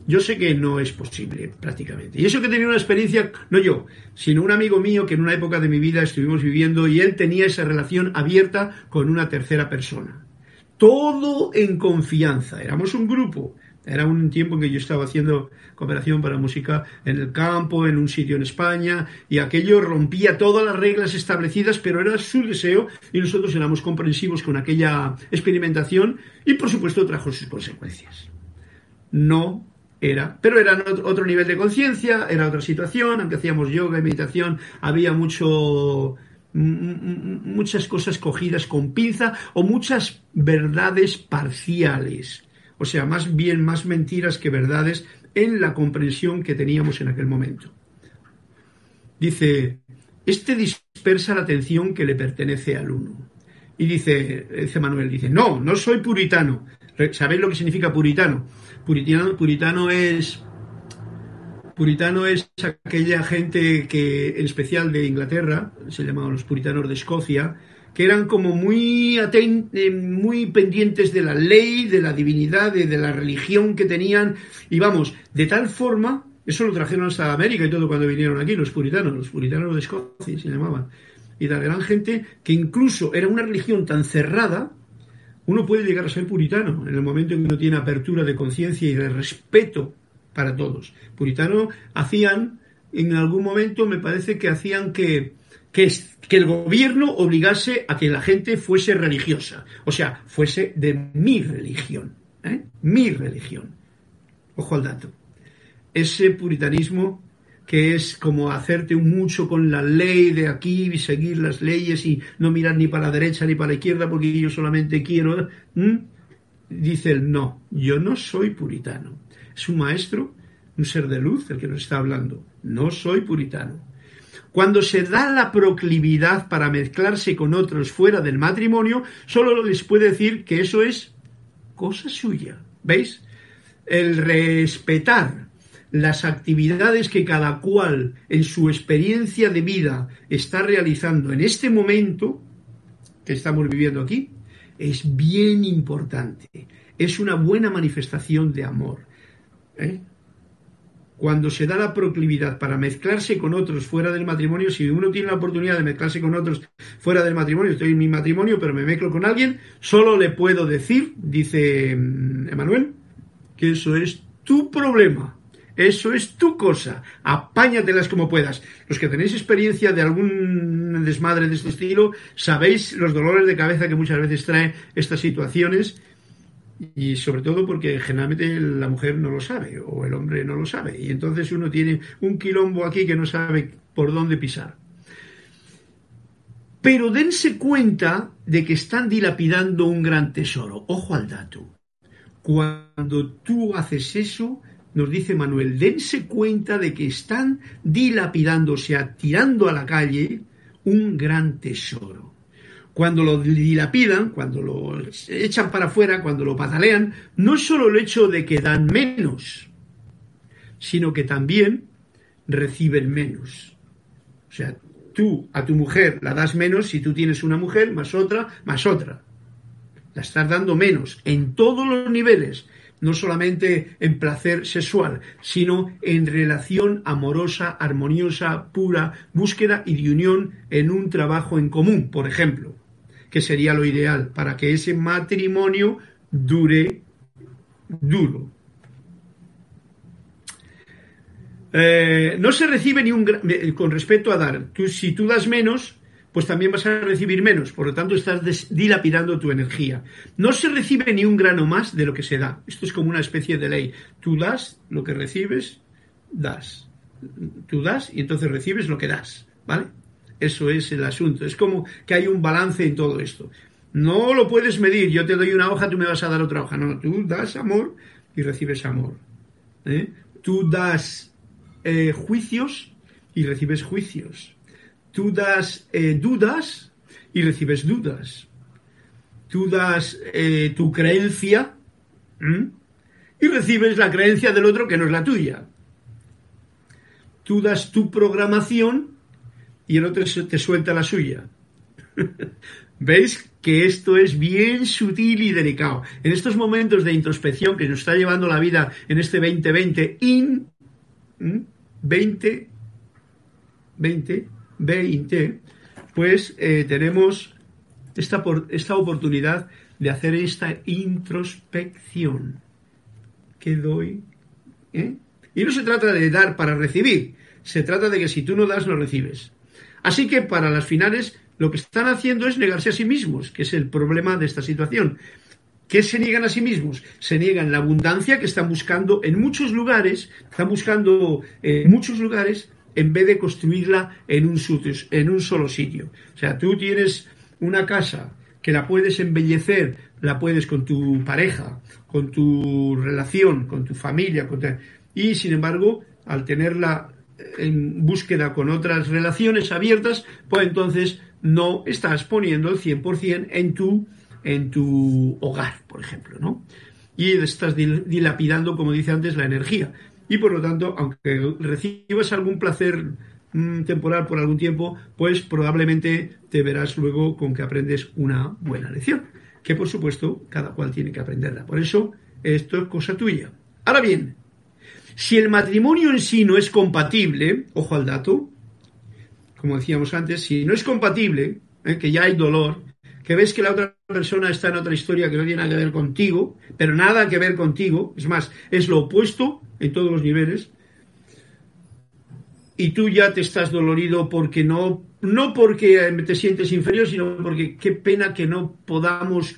Yo sé que no es posible prácticamente. Y eso que tenía una experiencia, no yo, sino un amigo mío que en una época de mi vida estuvimos viviendo y él tenía esa relación abierta con una tercera persona. Todo en confianza. Éramos un grupo. Era un tiempo en que yo estaba haciendo cooperación para música en el campo, en un sitio en España, y aquello rompía todas las reglas establecidas, pero era su deseo y nosotros éramos comprensivos con aquella experimentación y por supuesto trajo sus consecuencias. No era, pero era otro nivel de conciencia, era otra situación, aunque hacíamos yoga y meditación, había mucho muchas cosas cogidas con pinza o muchas verdades parciales, o sea, más bien más mentiras que verdades en la comprensión que teníamos en aquel momento. Dice, este dispersa la atención que le pertenece al uno. Y dice, dice Manuel, dice, no, no soy puritano. ¿Sabéis lo que significa puritano? Puritano, puritano es puritano es aquella gente que, en especial de Inglaterra, se llamaban los puritanos de Escocia, que eran como muy, eh, muy pendientes de la ley, de la divinidad, de, la religión que tenían, y vamos, de tal forma, eso lo trajeron hasta América y todo cuando vinieron aquí, los puritanos, los puritanos de Escocia se llamaban, y la gran gente que incluso era una religión tan cerrada uno puede llegar a ser puritano en el momento en que uno tiene apertura de conciencia y de respeto para todos. Puritano hacían, en algún momento me parece que hacían que, que, que el gobierno obligase a que la gente fuese religiosa, o sea, fuese de mi religión, ¿eh? mi religión. Ojo al dato. Ese puritanismo que es como hacerte mucho con la ley de aquí y seguir las leyes y no mirar ni para la derecha ni para la izquierda porque yo solamente quiero. Dice él, no, yo no soy puritano. Es un maestro, un ser de luz el que nos está hablando. No soy puritano. Cuando se da la proclividad para mezclarse con otros fuera del matrimonio, solo les puede decir que eso es cosa suya. ¿Veis? El respetar las actividades que cada cual en su experiencia de vida está realizando en este momento que estamos viviendo aquí es bien importante. Es una buena manifestación de amor. ¿eh? Cuando se da la proclividad para mezclarse con otros fuera del matrimonio, si uno tiene la oportunidad de mezclarse con otros fuera del matrimonio, estoy en mi matrimonio, pero me mezclo con alguien, solo le puedo decir, dice mm, Emanuel, que eso es tu problema. Eso es tu cosa. Apáñatelas como puedas. Los que tenéis experiencia de algún desmadre de este estilo, sabéis los dolores de cabeza que muchas veces trae estas situaciones y sobre todo porque generalmente la mujer no lo sabe o el hombre no lo sabe y entonces uno tiene un quilombo aquí que no sabe por dónde pisar. Pero dense cuenta de que están dilapidando un gran tesoro. Ojo al dato. Cuando tú haces eso, nos dice Manuel, dense cuenta de que están dilapidando, o sea, tirando a la calle un gran tesoro. Cuando lo dilapidan, cuando lo echan para afuera, cuando lo patalean, no es solo el hecho de que dan menos, sino que también reciben menos. O sea, tú a tu mujer la das menos si tú tienes una mujer, más otra, más otra. La estás dando menos en todos los niveles, no solamente en placer sexual, sino en relación amorosa, armoniosa, pura, búsqueda y de unión en un trabajo en común, por ejemplo, que sería lo ideal para que ese matrimonio dure duro. Eh, no se recibe ni un con respecto a dar. Tú, si tú das menos, pues también vas a recibir menos. Por lo tanto, estás dilapidando tu energía. No se recibe ni un grano más de lo que se da. Esto es como una especie de ley. Tú das lo que recibes, das. Tú das y entonces recibes lo que das. ¿Vale? Eso es el asunto. Es como que hay un balance en todo esto. No lo puedes medir. Yo te doy una hoja, tú me vas a dar otra hoja. No, tú das amor y recibes amor. ¿eh? Tú das eh, juicios y recibes juicios. Tú das eh, dudas y recibes dudas. Tú das tu creencia y recibes la creencia del otro que no es la tuya. Tú das tu programación y el otro te suelta la suya. ¿Veis que esto es bien sutil y delicado? En estos momentos de introspección que nos está llevando la vida en este 2020, in 20, 20, 20, pues eh, tenemos esta, esta oportunidad de hacer esta introspección que doy. ¿eh? Y no se trata de dar para recibir, se trata de que si tú no das, no recibes. Así que para las finales lo que están haciendo es negarse a sí mismos, que es el problema de esta situación. ¿Qué se niegan a sí mismos? Se niegan la abundancia que están buscando en muchos lugares, están buscando en muchos lugares en vez de construirla en un, en un solo sitio. O sea, tú tienes una casa que la puedes embellecer, la puedes con tu pareja, con tu relación, con tu familia, y sin embargo, al tenerla en búsqueda con otras relaciones abiertas, pues entonces no estás poniendo el 100% en tu, en tu hogar, por ejemplo, ¿no? Y estás dilapidando, como dice antes, la energía y por lo tanto, aunque recibas algún placer mm, temporal por algún tiempo, pues probablemente te verás luego con que aprendes una buena lección, que por supuesto cada cual tiene que aprenderla. Por eso, esto es cosa tuya. Ahora bien, si el matrimonio en sí no es compatible, ojo al dato, como decíamos antes, si no es compatible, eh, que ya hay dolor, que ves que la otra persona está en otra historia que no tiene nada que ver contigo, pero nada que ver contigo, es más, es lo opuesto en todos los niveles, y tú ya te estás dolorido porque no, no porque te sientes inferior, sino porque qué pena que no podamos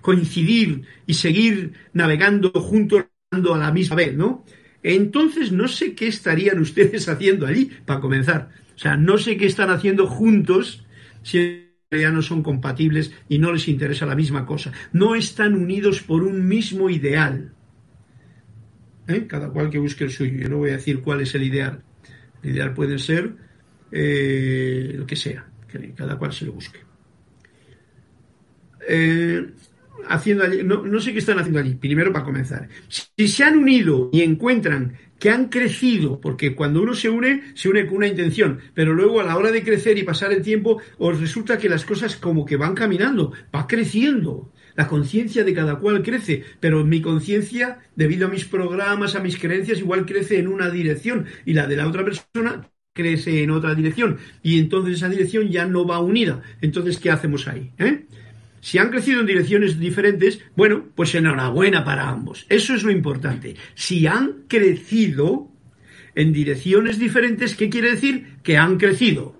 coincidir y seguir navegando juntos a la misma vez, ¿no? Entonces no sé qué estarían ustedes haciendo allí, para comenzar. O sea, no sé qué están haciendo juntos si ya no son compatibles y no les interesa la misma cosa. No están unidos por un mismo ideal. ¿Eh? Cada cual que busque el suyo. Yo no voy a decir cuál es el ideal. El ideal puede ser eh, lo que sea, que cada cual se lo busque. Eh, haciendo allí? No, no sé qué están haciendo allí, primero para comenzar. Si se han unido y encuentran que han crecido, porque cuando uno se une, se une con una intención, pero luego a la hora de crecer y pasar el tiempo, os resulta que las cosas como que van caminando, va creciendo. La conciencia de cada cual crece, pero mi conciencia, debido a mis programas, a mis creencias, igual crece en una dirección y la de la otra persona crece en otra dirección y entonces esa dirección ya no va unida. Entonces, ¿qué hacemos ahí? ¿Eh? Si han crecido en direcciones diferentes, bueno, pues enhorabuena para ambos. Eso es lo importante. Si han crecido en direcciones diferentes, ¿qué quiere decir? Que han crecido.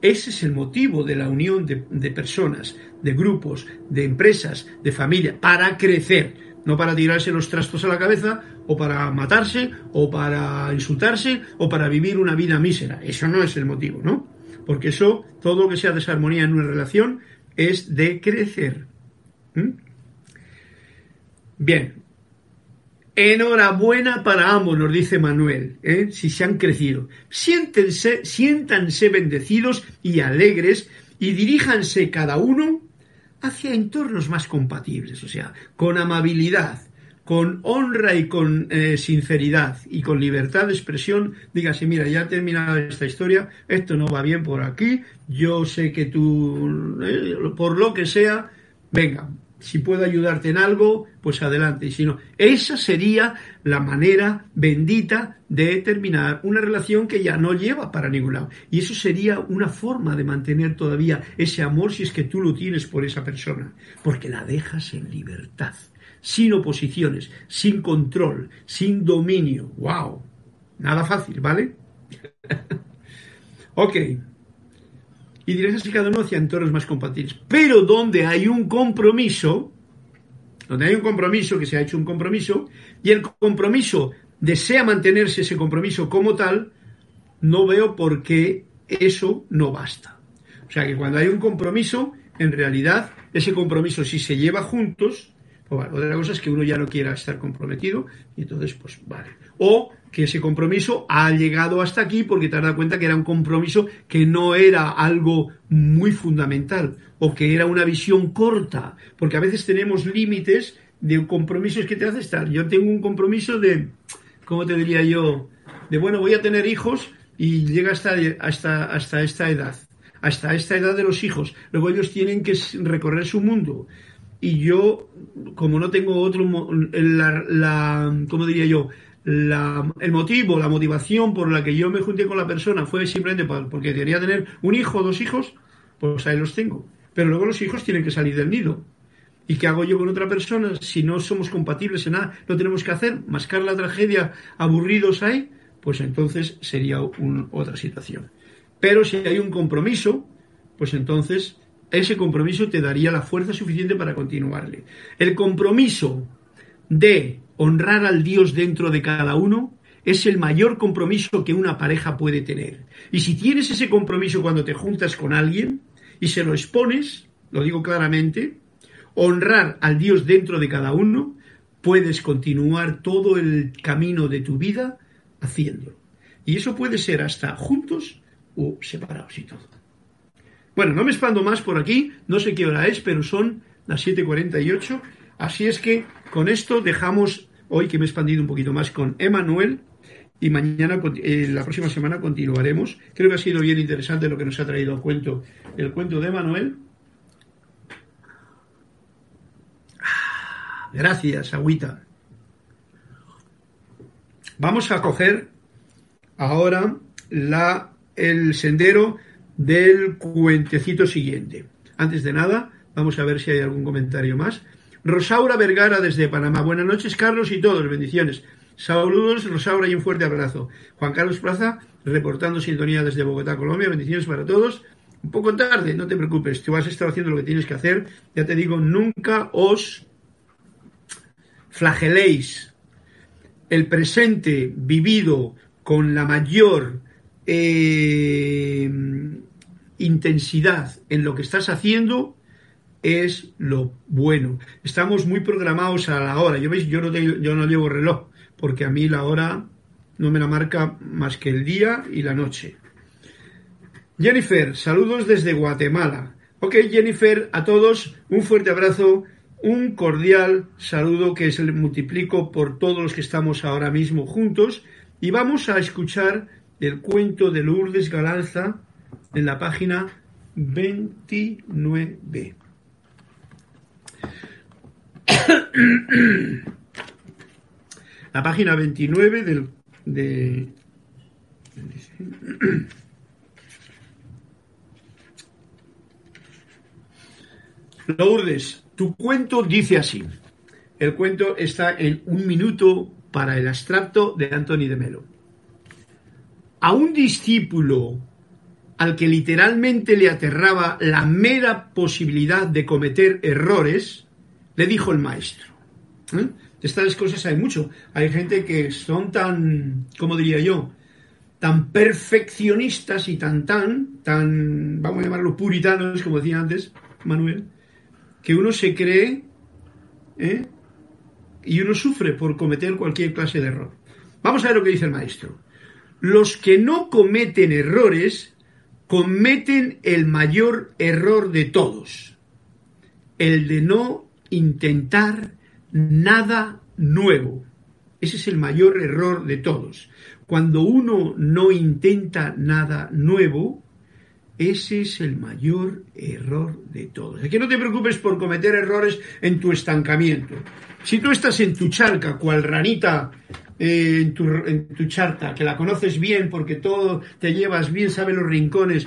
Ese es el motivo de la unión de, personas, de grupos, de empresas, de familia, para crecer, no para tirarse los trastos a la cabeza, o para matarse, o para insultarse, o para vivir una vida mísera. Eso no es el motivo, ¿no? Porque eso, todo lo que sea desarmonía en una relación, es de crecer. ¿Mm? Bien. Enhorabuena para ambos, nos dice Manuel, ¿eh? si se han crecido. Siéntanse bendecidos y alegres y diríjanse cada uno hacia entornos más compatibles, o sea, con amabilidad, con honra y con eh, sinceridad y con libertad de expresión, dígase, mira, ya ha terminado esta historia, esto no va bien por aquí, yo sé que tú, eh, por lo que sea, venga, si puedo ayudarte en algo, pues adelante. Y si no, esa sería la manera bendita de terminar una relación que ya no lleva para ningún lado. Y eso sería una forma de mantener todavía ese amor si es que tú lo tienes por esa persona, porque la dejas en libertad, sin oposiciones, sin control, sin dominio. ¡Wow! Nada fácil, ¿vale? ok y dirás cada uno hacia entornos más compatibles. Pero donde hay un compromiso, donde hay un compromiso, que se ha hecho un compromiso, y el compromiso desea mantenerse ese compromiso como tal, no veo por qué eso no basta. O sea que cuando hay un compromiso, en realidad, ese compromiso si se lleva juntos, pues vale, otra cosa es que uno ya no quiera estar comprometido, y entonces, pues vale. O que ese compromiso ha llegado hasta aquí porque te has dado cuenta que era un compromiso que no era algo muy fundamental o que era una visión corta, porque a veces tenemos límites de compromisos que te hace estar. Yo tengo un compromiso de, ¿cómo te diría yo? De, bueno, voy a tener hijos y llega hasta, hasta, hasta esta edad, hasta esta edad de los hijos. Luego ellos tienen que recorrer su mundo. Y yo, como no tengo otro, la, la ¿cómo diría yo? el motivo, la motivación por la que yo me junté con la persona fue simplemente porque quería tener un hijo o dos hijos, pues ahí los tengo. Pero luego los hijos tienen que salir del nido. ¿Y qué hago yo con otra persona si no somos compatibles en nada? ¿No tenemos que hacer? ¿Mascar la tragedia aburridos ahí? Pues entonces sería otra situación. Pero si hay un compromiso, pues entonces ese compromiso te daría la fuerza suficiente para continuarle. El compromiso de honrar al Dios dentro de cada uno es el mayor compromiso que una pareja puede tener. Y si tienes ese compromiso cuando te juntas con alguien y se lo expones, lo digo claramente, honrar al Dios dentro de cada uno, puedes continuar todo el camino de tu vida haciéndolo. Y eso puede ser hasta juntos o separados y todo. Bueno, no me expando más por aquí, no sé qué hora es, pero son las 7.48, así es que con esto dejamos hoy que me he expandido un poquito más con Emanuel y mañana, eh, la próxima semana continuaremos. Creo que ha sido bien interesante lo que nos ha traído el cuento, el cuento de Emanuel. Ah, gracias, Agüita. Vamos a coger ahora la, el sendero del cuentecito siguiente. Antes de nada, vamos a ver si hay algún comentario más. Rosaura Vergara desde Panamá. Buenas noches, Carlos y todos. Bendiciones. Saludos, Rosaura, y un fuerte abrazo. Juan Carlos Plaza, reportando sintonía desde Bogotá, Colombia. Bendiciones para todos. Un poco tarde, no te preocupes. Tú vas a estar haciendo lo que tienes que hacer. Ya te digo, nunca os flageléis. El presente vivido con la mayor eh, intensidad en lo que estás haciendo es lo bueno. Estamos muy programados a la hora. Yo veis, yo no, yo no llevo reloj, porque a mí la hora no me la marca más que el día y la noche. Jennifer, saludos desde Guatemala. Ok, Jennifer, a todos un fuerte abrazo un cordial saludo que se le multiplico por todos los que estamos ahora mismo juntos y vamos a escuchar el cuento de Lourdes Galanza en la página 29. La página 29 del, de, Lourdes, tu cuento dice así. El cuento está en un minuto para el abstracto de Anthony de Melo. A un discípulo al que literalmente le aterraba la mera posibilidad de cometer errores, le dijo el maestro. ¿eh? De estas cosas hay mucho. Hay gente que son tan, ¿cómo diría yo? Tan perfeccionistas y tan, tan, tan, vamos a llamarlo puritanos, como decía antes Manuel, que uno se cree ¿eh? y uno sufre por cometer cualquier clase de error. Vamos a ver lo que dice el maestro. Los que no cometen errores cometen el mayor error de todos, el de no intentar nada nuevo. Ese es el mayor error de todos. Cuando uno no intenta nada nuevo, ese es el mayor error de todos. Que no te preocupes por cometer errores en tu estancamiento. Si tú estás en tu charca, cual ranita eh, en, tu, en tu charca, que la conoces bien porque todo te llevas bien, sabes los rincones,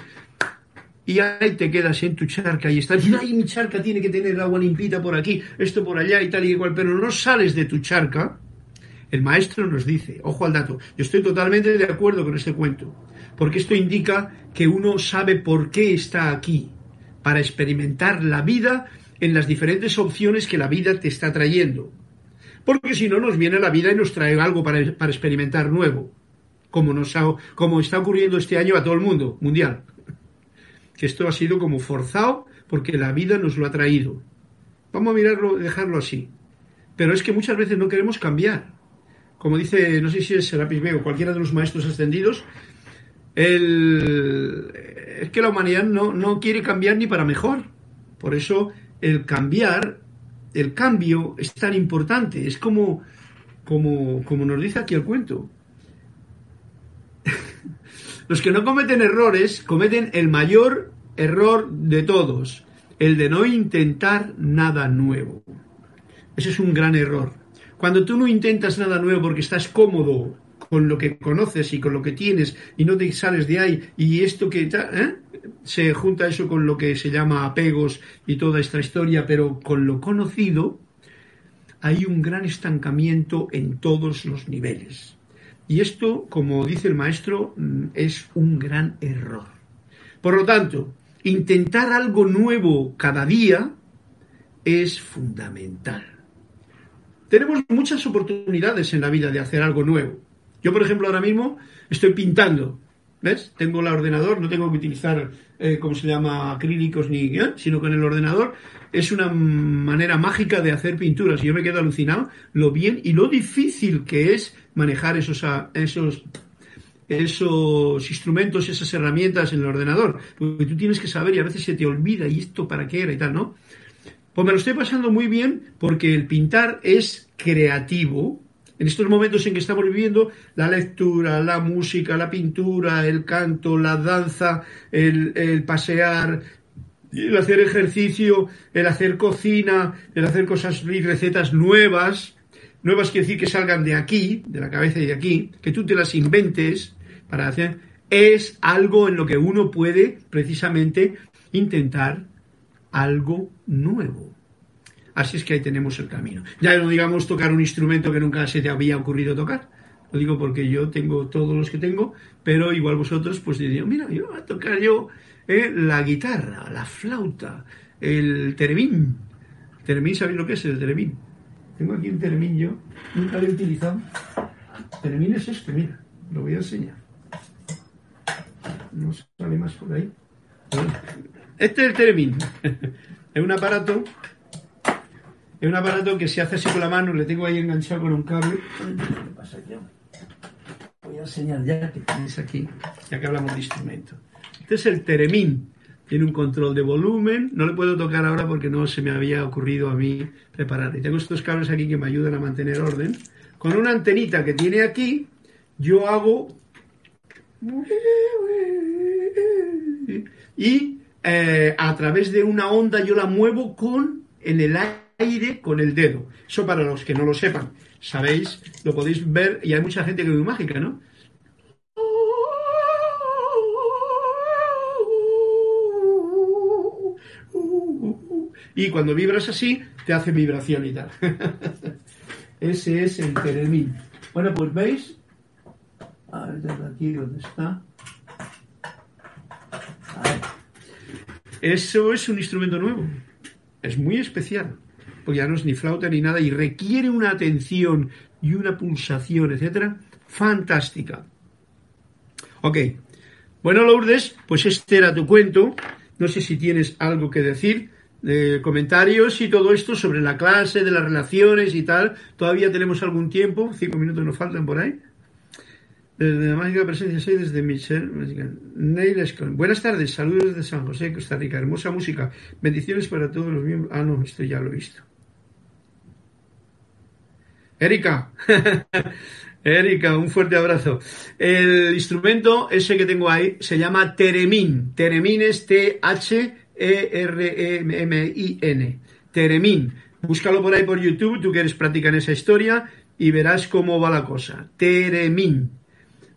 y ahí te quedas en tu charca y estás, y ay, mi charca tiene que tener agua limpita por aquí, esto por allá y tal y igual, pero no sales de tu charca, el maestro nos dice, ojo al dato, yo estoy totalmente de acuerdo con este cuento, porque esto indica que uno sabe por qué está aquí, para experimentar la vida en las diferentes opciones que la vida te está trayendo. Porque si no, nos viene la vida y nos trae algo para, para experimentar nuevo, como, nos ha, como está ocurriendo este año a todo el mundo, mundial. Que esto ha sido como forzado porque la vida nos lo ha traído. Vamos a mirarlo, dejarlo así. Pero es que muchas veces no queremos cambiar. Como dice, no sé si es Serapis Bey o cualquiera de los maestros ascendidos, el, es que la humanidad no, no quiere cambiar ni para mejor. Por eso el cambiar, el cambio es tan importante. Es como, como, como nos dice aquí el cuento. Los que no cometen errores cometen el mayor error de todos, el de no intentar nada nuevo. Ese es un gran error. Cuando tú no intentas nada nuevo porque estás cómodo con lo que conoces y con lo que tienes y no te sales de ahí y esto que ¿eh? Se junta eso con lo que se llama apegos y toda esta historia, pero con lo conocido hay un gran estancamiento en todos los niveles. Y esto, como dice el maestro, mm, es un gran error. Por lo tanto, intentar algo nuevo cada día es fundamental. Tenemos muchas oportunidades en la vida de hacer algo nuevo. Yo, por ejemplo, ahora mismo estoy pintando. ¿Ves? Tengo el ordenador, no tengo que utilizar, eh, ¿cómo se llama?, acrílicos ni, ¿eh? sino con el ordenador. Es una manera mágica de hacer pinturas. Yo me quedo alucinado lo bien y lo difícil que es manejar esos, esos, esos instrumentos, esas herramientas en el ordenador. Porque tú tienes que saber y a veces se te olvida y esto para qué era y tal, ¿no? Pues me lo estoy pasando muy bien porque el pintar es creativo, en estos momentos en que estamos viviendo, la lectura, la música, la pintura, el canto, la danza, el, pasear, el hacer ejercicio, el hacer cocina, el hacer cosas y recetas nuevas, nuevas quiere decir que salgan de aquí, de la cabeza y de aquí, que tú te las inventes para hacer, es algo en lo que uno puede precisamente intentar algo nuevo. Así es que ahí tenemos el camino. Ya no digamos tocar un instrumento que nunca se te había ocurrido tocar. Lo digo porque yo tengo todos los que tengo, pero igual vosotros pues diréis, mira, yo voy a tocar yo eh, la guitarra, la flauta, el teremín. Teremín, ¿sabéis lo que es el teremín? Tengo aquí un teremín yo, nunca lo he utilizado. Teremín es este, mira, lo voy a enseñar. No sale más por ahí. Este es el teremín. es un aparato es un aparato que se hace así con la mano, le tengo ahí enganchado con un cable. ¿Qué pasa aquí? Voy a enseñar ya que tenéis aquí, ya que hablamos de instrumento. Este es el teremín. tiene un control de volumen, no le puedo tocar ahora porque no se me había ocurrido a mí preparar. Y tengo estos cables aquí que me ayudan a mantener orden. Con una antenita que tiene aquí, yo hago... Y eh, a través de una onda yo la muevo con en el aire con el dedo. Eso para los que no lo sepan. Sabéis, lo podéis ver y hay mucha gente que ve mágica, ¿no? y cuando vibras así, te hace vibración y tal. Ese es el teremín. Bueno, pues veis, a ver, desde aquí, ¿dónde está? Eso es un instrumento nuevo. Es muy especial. Porque ya no es ni flauta ni nada y requiere una atención y una pulsación, etcétera, fantástica. Ok. Bueno, Lourdes, pues este era tu cuento. No sé si tienes algo que decir de comentarios y todo esto sobre la clase, de las relaciones y tal. Todavía tenemos algún tiempo, cinco minutos nos faltan por ahí. Desde la mágica presencia soy desde Michelle. Neil Buenas tardes, saludos desde San José, Costa Rica. Hermosa música. Bendiciones para todos los miembros. Ah, no, esto ya lo he visto. Erika. Erika, un fuerte abrazo. El instrumento ese que tengo ahí se llama Teremín. Teremín es T-H e-R-E-M-I-N. Teremín. Búscalo por ahí por YouTube, tú quieres practicar esa historia y verás cómo va la cosa. Teremín.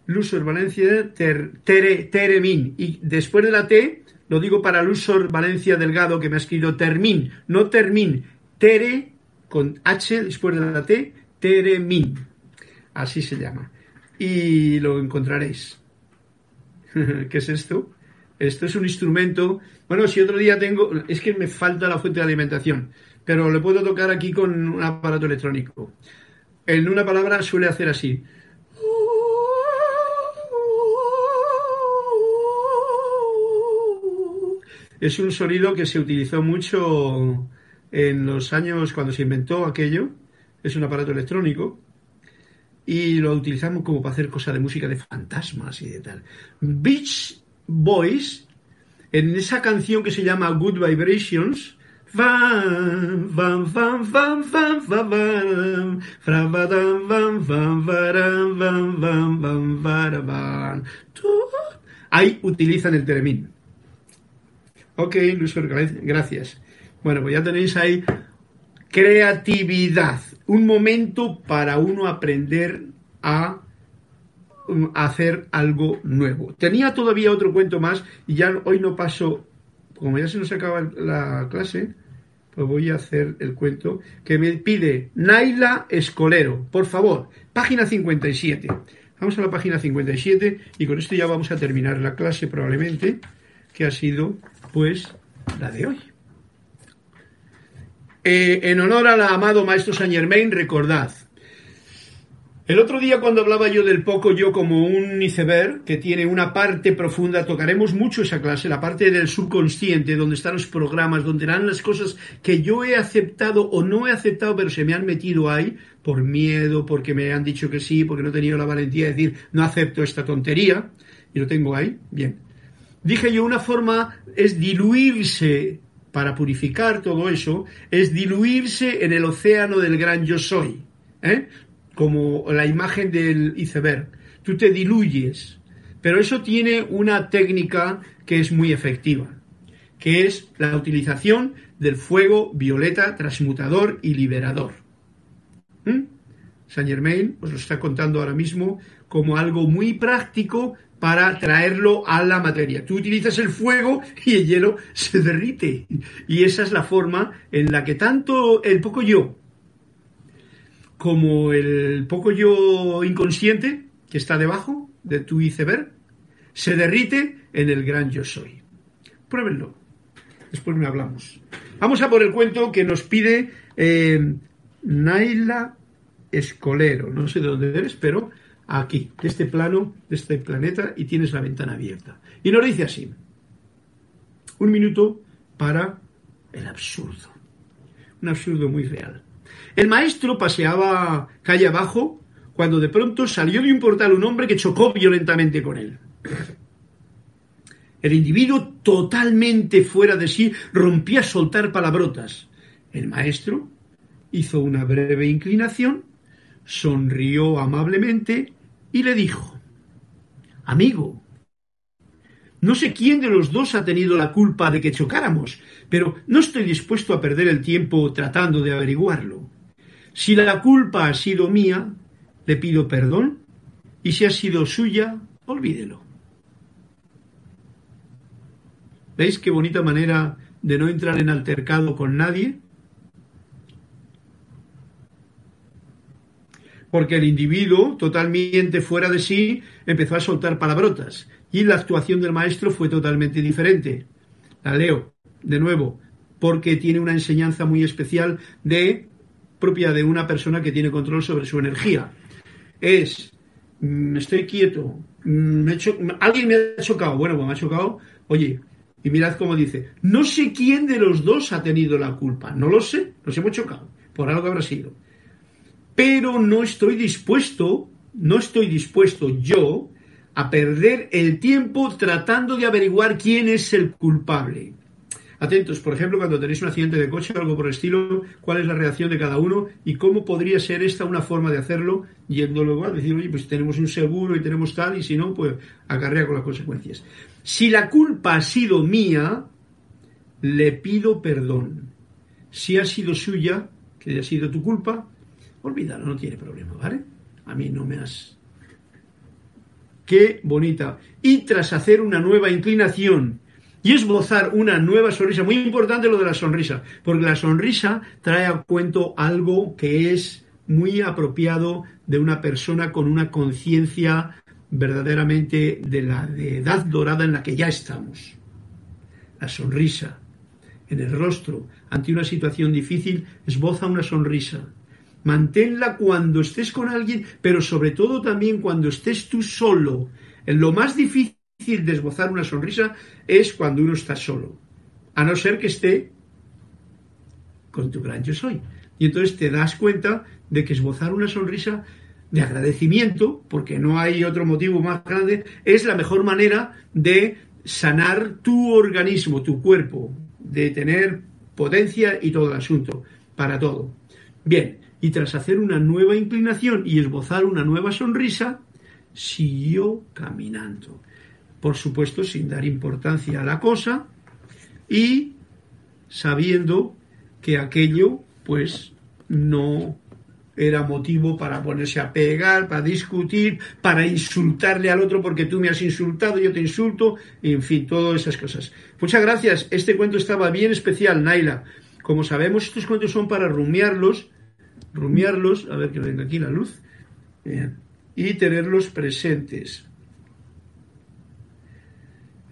Lusor Valencia, Teremín. Y después de la T, lo digo para Lusor Valencia Delgado, que me ha escrito Termín, no Termín. Tere, con H después de la T, Teremín. Así se llama. Y lo encontraréis. ¿Qué es esto? Esto es un instrumento. Bueno, si otro día tengo. Es que me falta la fuente de alimentación. Pero le puedo tocar aquí con un aparato electrónico. En una palabra suele hacer así. Es un sonido que se utilizó mucho en los años cuando se inventó aquello. Es un aparato electrónico. Y lo utilizamos como para hacer cosas de música de fantasmas y de tal. Beach Boys, en esa canción que se llama Good Vibrations, ahí utilizan el teremín. Ok, Luis, gracias. Bueno, pues ya tenéis ahí creatividad, un momento para uno aprender a hacer algo nuevo. Tenía todavía otro cuento más y ya hoy no paso, como ya se nos acaba la clase, pues voy a hacer el cuento que me pide Naila Escolero. Por favor, página 57. Vamos a la página 57 y con esto ya vamos a terminar la clase probablemente, que ha sido pues la de hoy. Eh, en honor al amado maestro Saint Germain, recordad, el otro día cuando hablaba yo del poco yo como un iceberg que tiene una parte profunda, tocaremos mucho esa clase, la parte del subconsciente, donde están los programas, donde eran las cosas que yo he aceptado o no he aceptado, pero se me han metido ahí por miedo, porque me han dicho que sí, porque no he tenido la valentía de decir no acepto esta tontería, y lo tengo ahí, bien. Dije yo, una forma es diluirse para purificar todo eso, es diluirse en el océano del gran yo soy. ¿Eh? como la imagen del iceberg. Tú te diluyes, pero eso tiene una técnica que es muy efectiva, que es la utilización del fuego violeta transmutador y liberador. ¿Mm? Saint Germain os lo está contando ahora mismo como algo muy práctico para traerlo a la materia. Tú utilizas el fuego y el hielo se derrite. Y esa es la forma en la que tanto el poco yo como el poco yo inconsciente que está debajo de tu iceberg se derrite en el gran yo soy. Pruébenlo. Después me hablamos. Vamos a por el cuento que nos pide eh, Naila Escolero. No sé de dónde eres, pero aquí, de este plano, de este planeta, y tienes la ventana abierta. Y nos dice así. Un minuto para el absurdo. Un absurdo muy real. El maestro paseaba calle abajo cuando de pronto salió de un portal un hombre que chocó violentamente con él. El individuo totalmente fuera de sí rompía a soltar palabrotas. El maestro hizo una breve inclinación, sonrió amablemente y le dijo, Amigo, no sé quién de los dos ha tenido la culpa de que chocáramos, pero no estoy dispuesto a perder el tiempo tratando de averiguarlo. Si la culpa ha sido mía, le pido perdón, y si ha sido suya, olvídelo. ¿Veis qué bonita manera de no entrar en altercado con nadie? Porque el individuo, totalmente fuera de sí, empezó a soltar palabrotas y la actuación del maestro fue totalmente diferente. La leo de nuevo, porque tiene una enseñanza muy especial de propia de una persona que tiene control sobre su energía. Es, mm, estoy quieto, mm, alguien me ha chocado, bueno, pues me ha chocado, oye, y mirad cómo dice, no sé quién de los dos ha tenido la culpa, no lo sé, nos hemos chocado, por algo habrá sido. Pero no estoy dispuesto, no estoy dispuesto yo a perder el tiempo tratando de averiguar quién es el culpable. Atentos, por ejemplo, cuando tenéis un accidente de coche o algo por el estilo, cuál es la reacción de cada uno y cómo podría ser esta una forma de hacerlo, yendo luego a decir, oye, pues tenemos un seguro y tenemos tal, y si no, pues acarrea con las consecuencias. Si la culpa ha sido mía, le pido perdón. Si ha sido suya, que haya sido tu culpa, olvídalo, no tiene problema, ¿vale? A mí no me has Qué bonita. Y tras hacer una nueva inclinación y esbozar una nueva sonrisa, muy importante lo de la sonrisa, porque la sonrisa trae a cuento algo que es muy apropiado de una persona con una conciencia verdaderamente de la edad dorada en la que ya estamos. La sonrisa en el rostro ante una situación difícil esboza una sonrisa Manténla cuando estés con alguien, pero sobre todo también cuando estés tú solo. Lo más difícil de esbozar una sonrisa es cuando uno está solo, a no ser que esté con tu gran yo soy. Y entonces te das cuenta de que esbozar una sonrisa de agradecimiento, porque no hay otro motivo más grande, es la mejor manera de sanar tu organismo, tu cuerpo, de tener potencia y todo el asunto, para todo. Bien, y tras hacer una nueva inclinación y esbozar una nueva sonrisa, siguió caminando. Por supuesto, sin dar importancia a la cosa y sabiendo que aquello, pues, no era motivo para ponerse a pegar, para discutir, para insultarle al otro porque tú me has insultado, yo te insulto, en fin, todas esas cosas. Muchas gracias. Este cuento estaba bien especial, Naila. Como sabemos, estos cuentos son para rumiarlos rumiarlos, a ver que venga aquí la luz, y tenerlos presentes.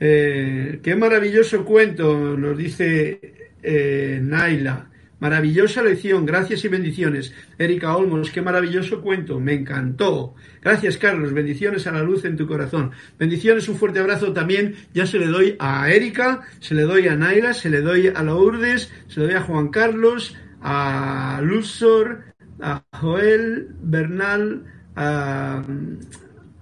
Eh, qué maravilloso cuento, nos dice eh, Naila. Maravillosa lección, gracias y bendiciones. Erika Olmos, qué maravilloso cuento, me encantó. Gracias, Carlos, bendiciones a la luz en tu corazón. Bendiciones, un fuerte abrazo también. Ya se le doy a Erika, se le doy a Naila, se le doy a Lourdes, se le doy a Juan Carlos, a Luzor, a Joel, Bernal, a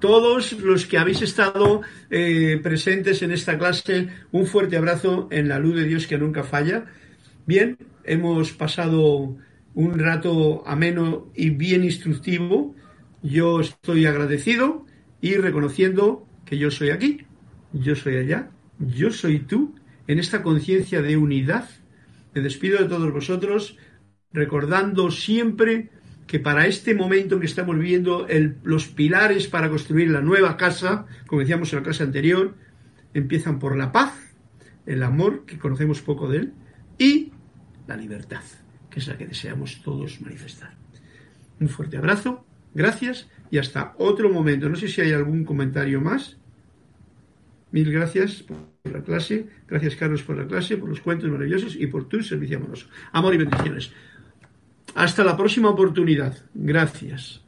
todos los que habéis estado eh, presentes en esta clase, un fuerte abrazo en la luz de Dios que nunca falla. Bien, hemos pasado un rato ameno y bien instructivo. Yo estoy agradecido y reconociendo que yo soy aquí, yo soy allá, yo soy tú, en esta conciencia de unidad. Me despido de todos vosotros recordando siempre que para este momento que estamos viviendo, los pilares para construir la nueva casa, como decíamos en la clase anterior, empiezan por la paz, el amor, que conocemos poco de él, y la libertad, que es la que deseamos todos manifestar. Un fuerte abrazo, gracias y hasta otro momento. No sé si hay algún comentario más. Mil gracias por la clase, gracias Carlos por la clase, por los cuentos maravillosos y por tu servicio amoroso. Amor y bendiciones. Hasta la próxima oportunidad. Gracias.